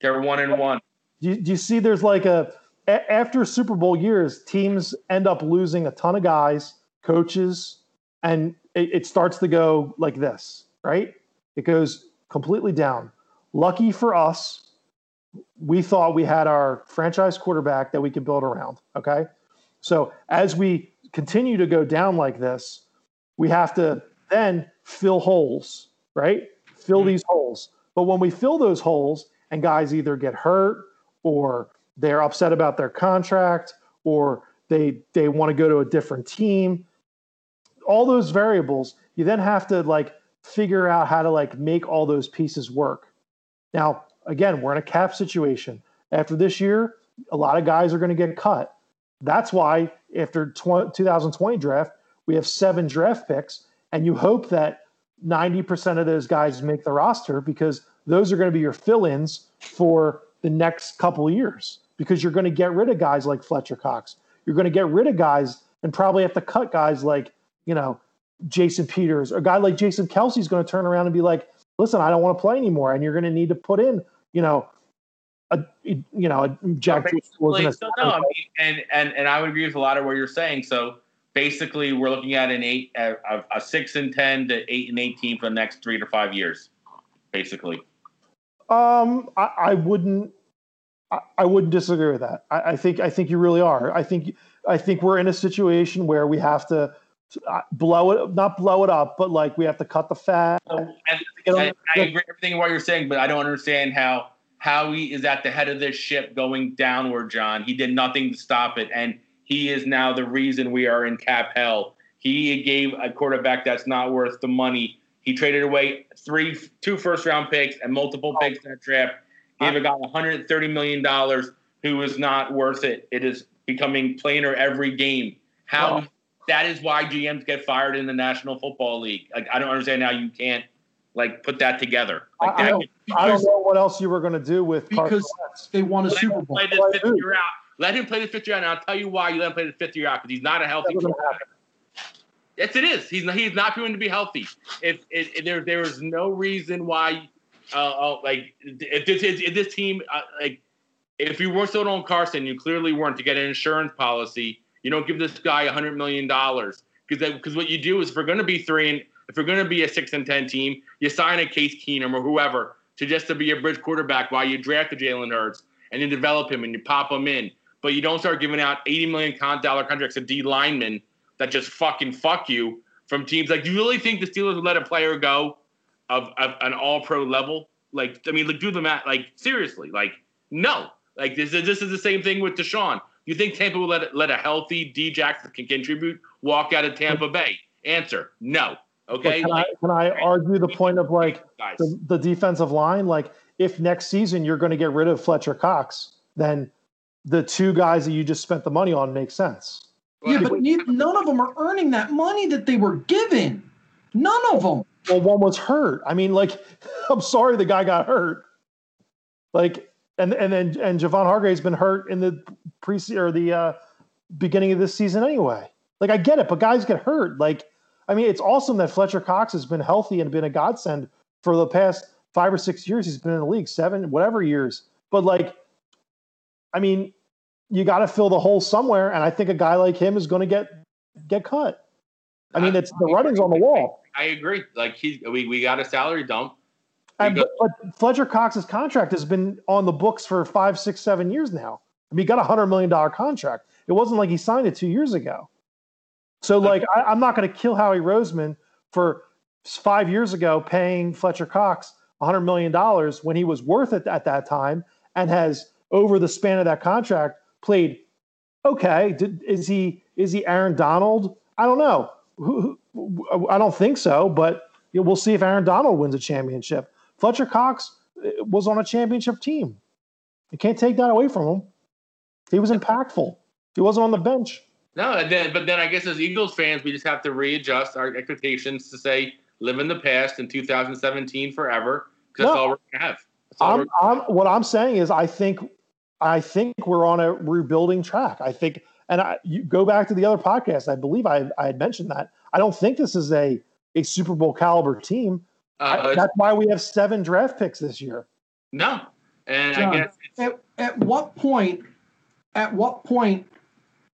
They're one and one. Do you, do you see there's like a, a after Super Bowl years, teams end up losing a ton of guys, coaches, and it, it starts to go like this, right? It goes completely down. Lucky for us, we thought we had our franchise quarterback that we could build around. Okay. So as we continue to go down like this, we have to then fill holes, right? Fill Mhm. these holes. But when we fill those holes and guys either get hurt or they're upset about their contract or they they want to go to a different team, all those variables, you then have to like figure out how to like make all those pieces work. Now, again, we're in a cap situation. After this year, a lot of guys are going to get cut. That's why after tw- 2020 draft, we have seven draft picks, and you hope that 90% of those guys make the roster because those are going to be your fill-ins for the next couple years because you're going to get rid of guys like Fletcher Cox. You're going to get rid of guys and probably have to cut guys like, you know, Jason Peters. A guy like Jason Kelce is going to turn around and be like, listen, I don't want to play anymore. And you're going to need to put in, you know, a, you know, a Jack So wasn't a- so no, I mean, and and and I would agree with a lot of what you're saying. So basically, we're looking at an eight, a, a- a six and ten to eight and eighteen for the next three to five years, basically. Um, I, I wouldn't. I, I wouldn't disagree with that. I, I think I think you really are. I think I think we're in a situation where we have to Uh, blow it, not blow it up, but like we have to cut the fat. And, and I agree with everything what you're saying, but I don't understand how Howie is at the head of this ship going downward. John, he did nothing to stop it, and he is now the reason we are in cap hell. He gave a quarterback that's not worth the money. He traded away three, two first round picks and multiple oh. picks in that draft. Gave a guy 130 million dollars who is not worth it. It is becoming plainer every game. How oh. Well- that is why GMs get fired in the National Football League. Like I don't understand how you can't like put that together. Like I- I don't- I don't know what else you were going to do with Because Wentz. they won a let Super him Bowl. play this Well, I fifth do. year out. Let him play the fifth year out, and I'll tell you why you let him play the fifth year out because he's not a healthy That doesn't quarterback. Yes, it is. He's not, he's not going to be healthy. If, if, if there there is no reason why, uh, uh, like if this if this team uh, like if you weren't still on Carson, you clearly weren't to get an insurance policy. You don't give this guy a hundred million dollars because because what you do is if we're going to be three and if we're going to be a six and ten team, you sign a Case Keenum or whoever to just to be a bridge quarterback while you draft the Jalen Hurts and you develop him and you pop him in. But you don't start giving out eighty million dollar contracts to D linemen that just fucking fuck you from teams. Like, do you really think the Steelers would let a player go of, of an All Pro level? Like, I mean, like, do the math. Like, seriously, like, no. Like, this is this is the same thing with DeSean. You think Tampa will let let a healthy D Jackson can contribute walk out of Tampa Bay? Answer: No. Okay, can, like, I, can I argue the point of like guys. the, the defensive line? Like, if next season you're going to get rid of Fletcher Cox, then the two guys that you just spent the money on make sense. Yeah, but none of them are earning that money that they were given. None of them. Well, one was hurt. I mean, like, I'm sorry the guy got hurt. Like, and and then and Javon Hargrave's been hurt in the pre or the uh, beginning of this season anyway. Like, I get it, but guys get hurt. Like, I mean, it's awesome that Fletcher Cox has been healthy and been a godsend for the past five or six years. He's been in the league, seven, whatever years. But like, I mean, you got to fill the hole somewhere, and I think a guy like him is going to get get cut. I mean, it's the writing's on the wall. I agree. Like, he we we got a salary dump. And, uh, but, but Fletcher Cox's contract has been on the books for five, six, seven years now. I mean, he got a hundred million dollar contract. It wasn't like he signed it two years ago. So, like, I, I'm not going to kill Howie Roseman for five years ago paying Fletcher Cox a hundred million dollars when he was worth it at that time, and has over the span of that contract played okay. Did, is he is he Aaron Donald? I don't know. Who, who, I don't think so, but we'll see if Aaron Donald wins a championship. Fletcher Cox uh, was on a championship team. You can't take that away from him. He was impactful. He wasn't on the bench. No, and then but then I guess as Eagles fans, we just have to readjust our expectations to say live in the past in 2017 forever because that's all we're gonna have. I'm, I'm what I'm saying is I think I think we're on a rebuilding track. I think, and I you go back to the other podcast. I believe I I had mentioned that. I don't think this is a a Super Bowl caliber team. I- uh, that's why we have seven draft picks this year. no, and John, I guess At, at what point? At what point?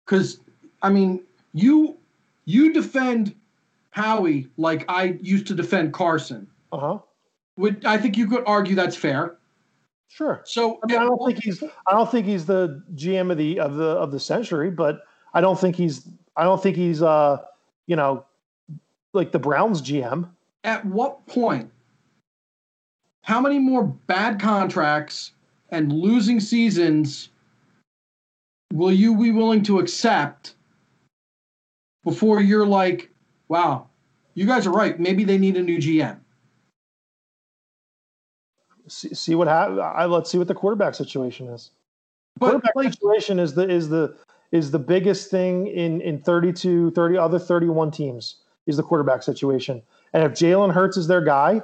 Because I mean, you you defend Howie like I used to defend Carson. Uh huh. Would I think you could argue that's fair? Sure. So I mean, I don't think he's I don't think he's the GM of the of the of the century, but I don't think he's I don't think he's uh you know like the Browns GM. At what point? How many more bad contracts and losing seasons will you be willing to accept before you're like, wow, you guys are right. Maybe they need a new GM. See, see what happens. Let's see what the quarterback situation is. But quarterback like, situation is the is the is the biggest thing in in 32 30 other 31 teams is the quarterback situation and if jalen hurts is their guy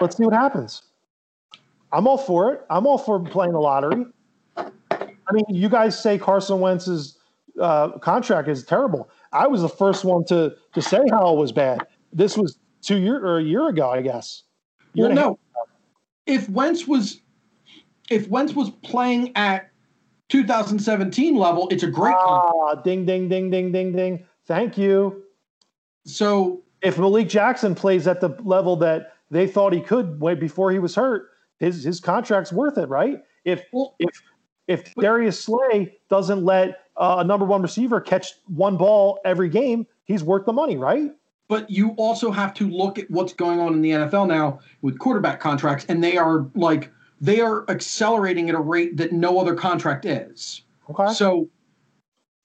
let's see what happens. I'm all for it. I'm all for playing the lottery. I mean you guys say carson wentz's uh, contract is terrible. I was the first one to to say how it was bad. This was two year or a year ago i guess. Year well, and a half no. If Wentz was, if Wentz was playing at 2017 level, it's a great. contract. ah ding ding ding ding ding ding. Thank you. So if Malik Jackson plays at the level that they thought he could way before he was hurt, his his contract's worth it, right? If if if Darius Slay doesn't let uh, a number one receiver catch one ball every game, he's worth the money, right? but you also have to look at what's going on in the NFL now with quarterback contracts, and they are like they are accelerating at a rate that no other contract is. Okay. So,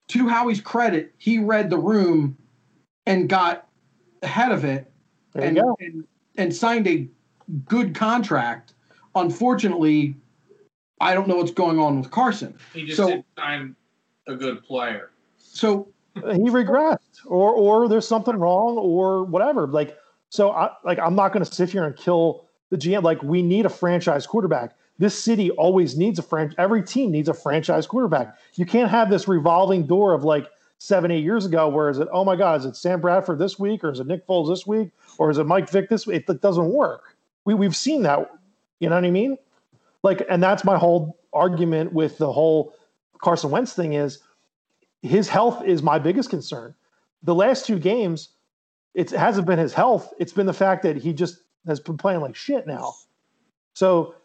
to Howie's credit, he read the room and got ahead of it and, and and signed a good contract. Unfortunately, I don't know what's going on with Carson. He just So- didn't sign a good player. So He regressed, or or there's something wrong, or whatever. Like so, I like I'm not going to sit here and kill the GM. Like we need a franchise quarterback. This city always needs a franchise. Every team needs a franchise quarterback. You can't have this revolving door of like seven, eight years ago, where is it? Oh my God, is it Sam Bradford this week, or is it Nick Foles this week, or is it Mike Vick this week? It doesn't work. We we've seen that. You know what I mean? Like, and that's my whole argument with the whole Carson Wentz thing is his health is my biggest concern. The last two games, it hasn't been his health; it's been the fact that he just has been playing like shit now. So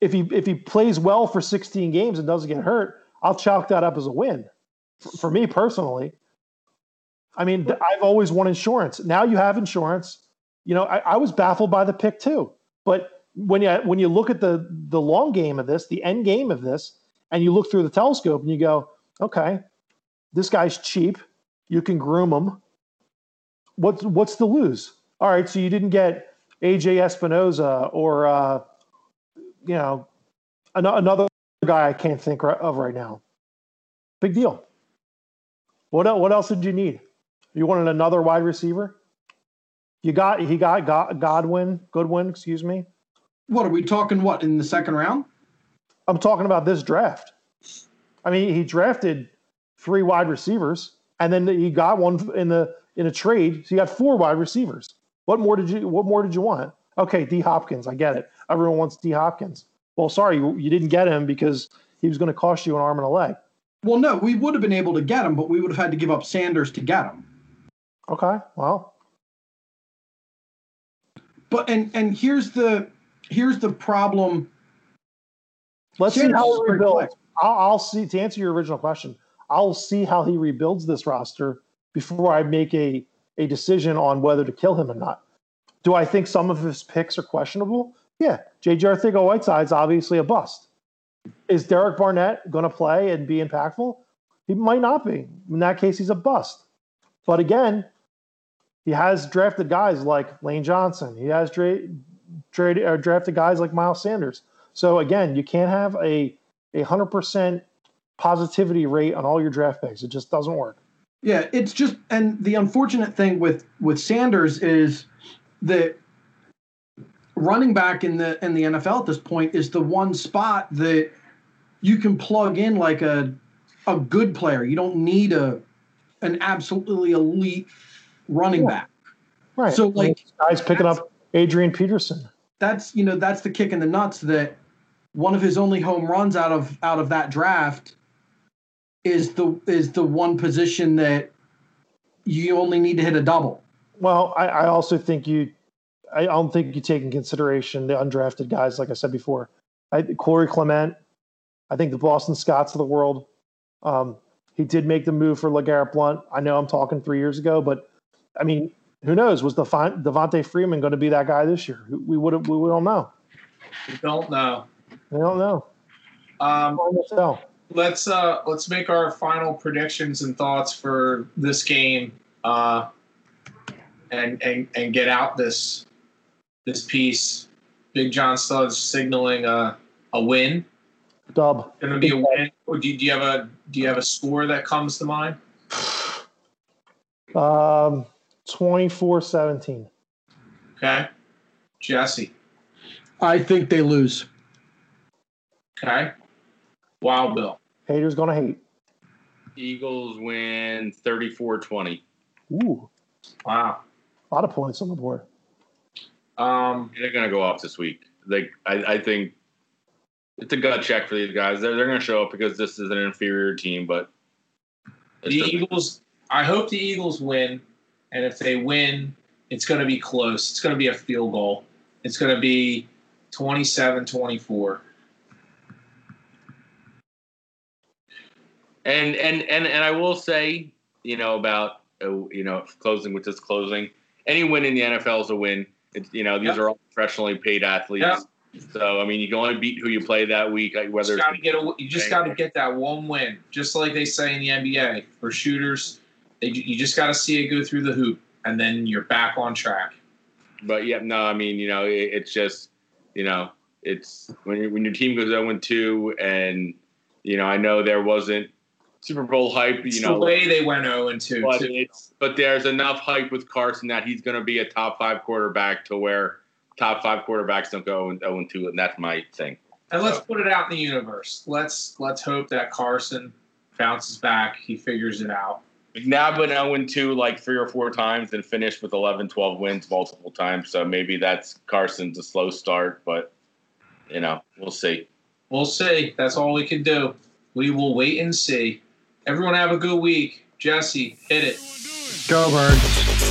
if he if he plays well for 16 games and doesn't get hurt, I'll chalk that up as a win. For, for me personally, I mean, th- I've always won insurance. Now you have insurance. You know, I, I was baffled by the pick too. But when you when you look at the the long game of this, the end game of this, and you look through the telescope and you go, okay, this guy's cheap. You can groom him. What's what's the lose? All right, so you didn't get AJ Espinoza or uh, you know an- another guy I can't think of right now. Big deal. What el- what else did you need? You wanted another wide receiver? You got he got God, Godwin, Goodwin, excuse me. what are we talking? What in the second round? I'm talking about this draft. I mean, he drafted three wide receivers, and then he got one in the in a trade. So you got four wide receivers. What more did you What more did you want? Okay, D Hopkins, I get it. Everyone wants D Hopkins. Well, sorry, you, you didn't get him because he was going to cost you an arm and a leg. Well, no, we would have been able to get him, but we would have had to give up Sanders to get him. Okay, well, But and and here's the here's the problem. let's see how he rebuilds. I'll, I'll see to answer your original question. I'll see how he rebuilds this roster before I make a a decision on whether to kill him or not. Do I think some of his picks are questionable? Yeah, J.J. Arcega-Whiteside's obviously a bust. Is Derek Barnett going to play and be impactful? He might not be. In that case, he's a bust. But again, he has drafted guys like Lane Johnson. He has dra- drafted guys like Miles Sanders. So again, you can't have a a hundred percent positivity rate on all your draft picks. It just doesn't work. Yeah, it's just and the unfortunate thing with with Sanders is that running back in the in the NFL at this point is the one spot that you can plug in like a a good player. You don't need a an absolutely elite running Yeah. back. Right. So, I mean, like, guy's picking up Adrian Peterson. That's you know that's the kick in the nuts that one of his only home runs out of out of that draft is the is the one position that you only need to hit a double. Well, I, I also think you, I don't think you take in consideration the undrafted guys. Like I said before, I, Corey Clement, I think the Boston Scotts of the world. Um, he did make the move for LeGarrette Blount. I know I'm talking three years ago, but I mean, who knows? Was Devon- Devonta Freeman going to be that guy this year? We would we don't know. We don't know. We don't know. Um, Time will tell. let's uh let's make our final predictions and thoughts for this game uh and and and get out this this piece big john studs signaling a a win Dub. gonna be a win or do you, do you have a do you have a score that comes to mind Um, 24-17. okay jesse I think they lose. okay wild bill Haters gonna hate. Eagles win 34-20. Ooh, wow a lot of points on the board. Um They're going to go off this week. Like I, I think it's a gut check for these guys. They're, they're going to show up because this is an inferior team, but the eagles i hope the eagles win and if they win it's going to be close it's going to be a field goal it's going to be 27-24 and and and and I will say, you know, about uh, you know closing with this closing, any win in the NFL is a win. It's you know these Yep. are all professionally paid athletes. Yep. So I mean, you can only beat who you play that week. like, Whether just got get a, you just got to get that one win, just like they say in the NBA for shooters. They, you just got to see it go through the hoop, and then you're back on track. But yeah, no, I mean, you know, it, it's just, you know, it's when you, when your team goes 0 2, and you know, I know there wasn't Super Bowl hype, you know, the way they went 0 and 2. but it's but there's enough hype with Carson that he's going to be a top five quarterback to where top five quarterbacks don't go 0 and 2, and that's my thing. And let's put it out in the universe. Let's let's hope that Carson bounces back. He figures it out. McNabb went 0 2 like three or four times and finished with 11, 12 wins multiple times. So maybe that's Carson's a slow start, but you know, we'll see. We'll see. That's all we can do. We will wait and see. Everyone have a good week. Jesse, hit it. Go birds.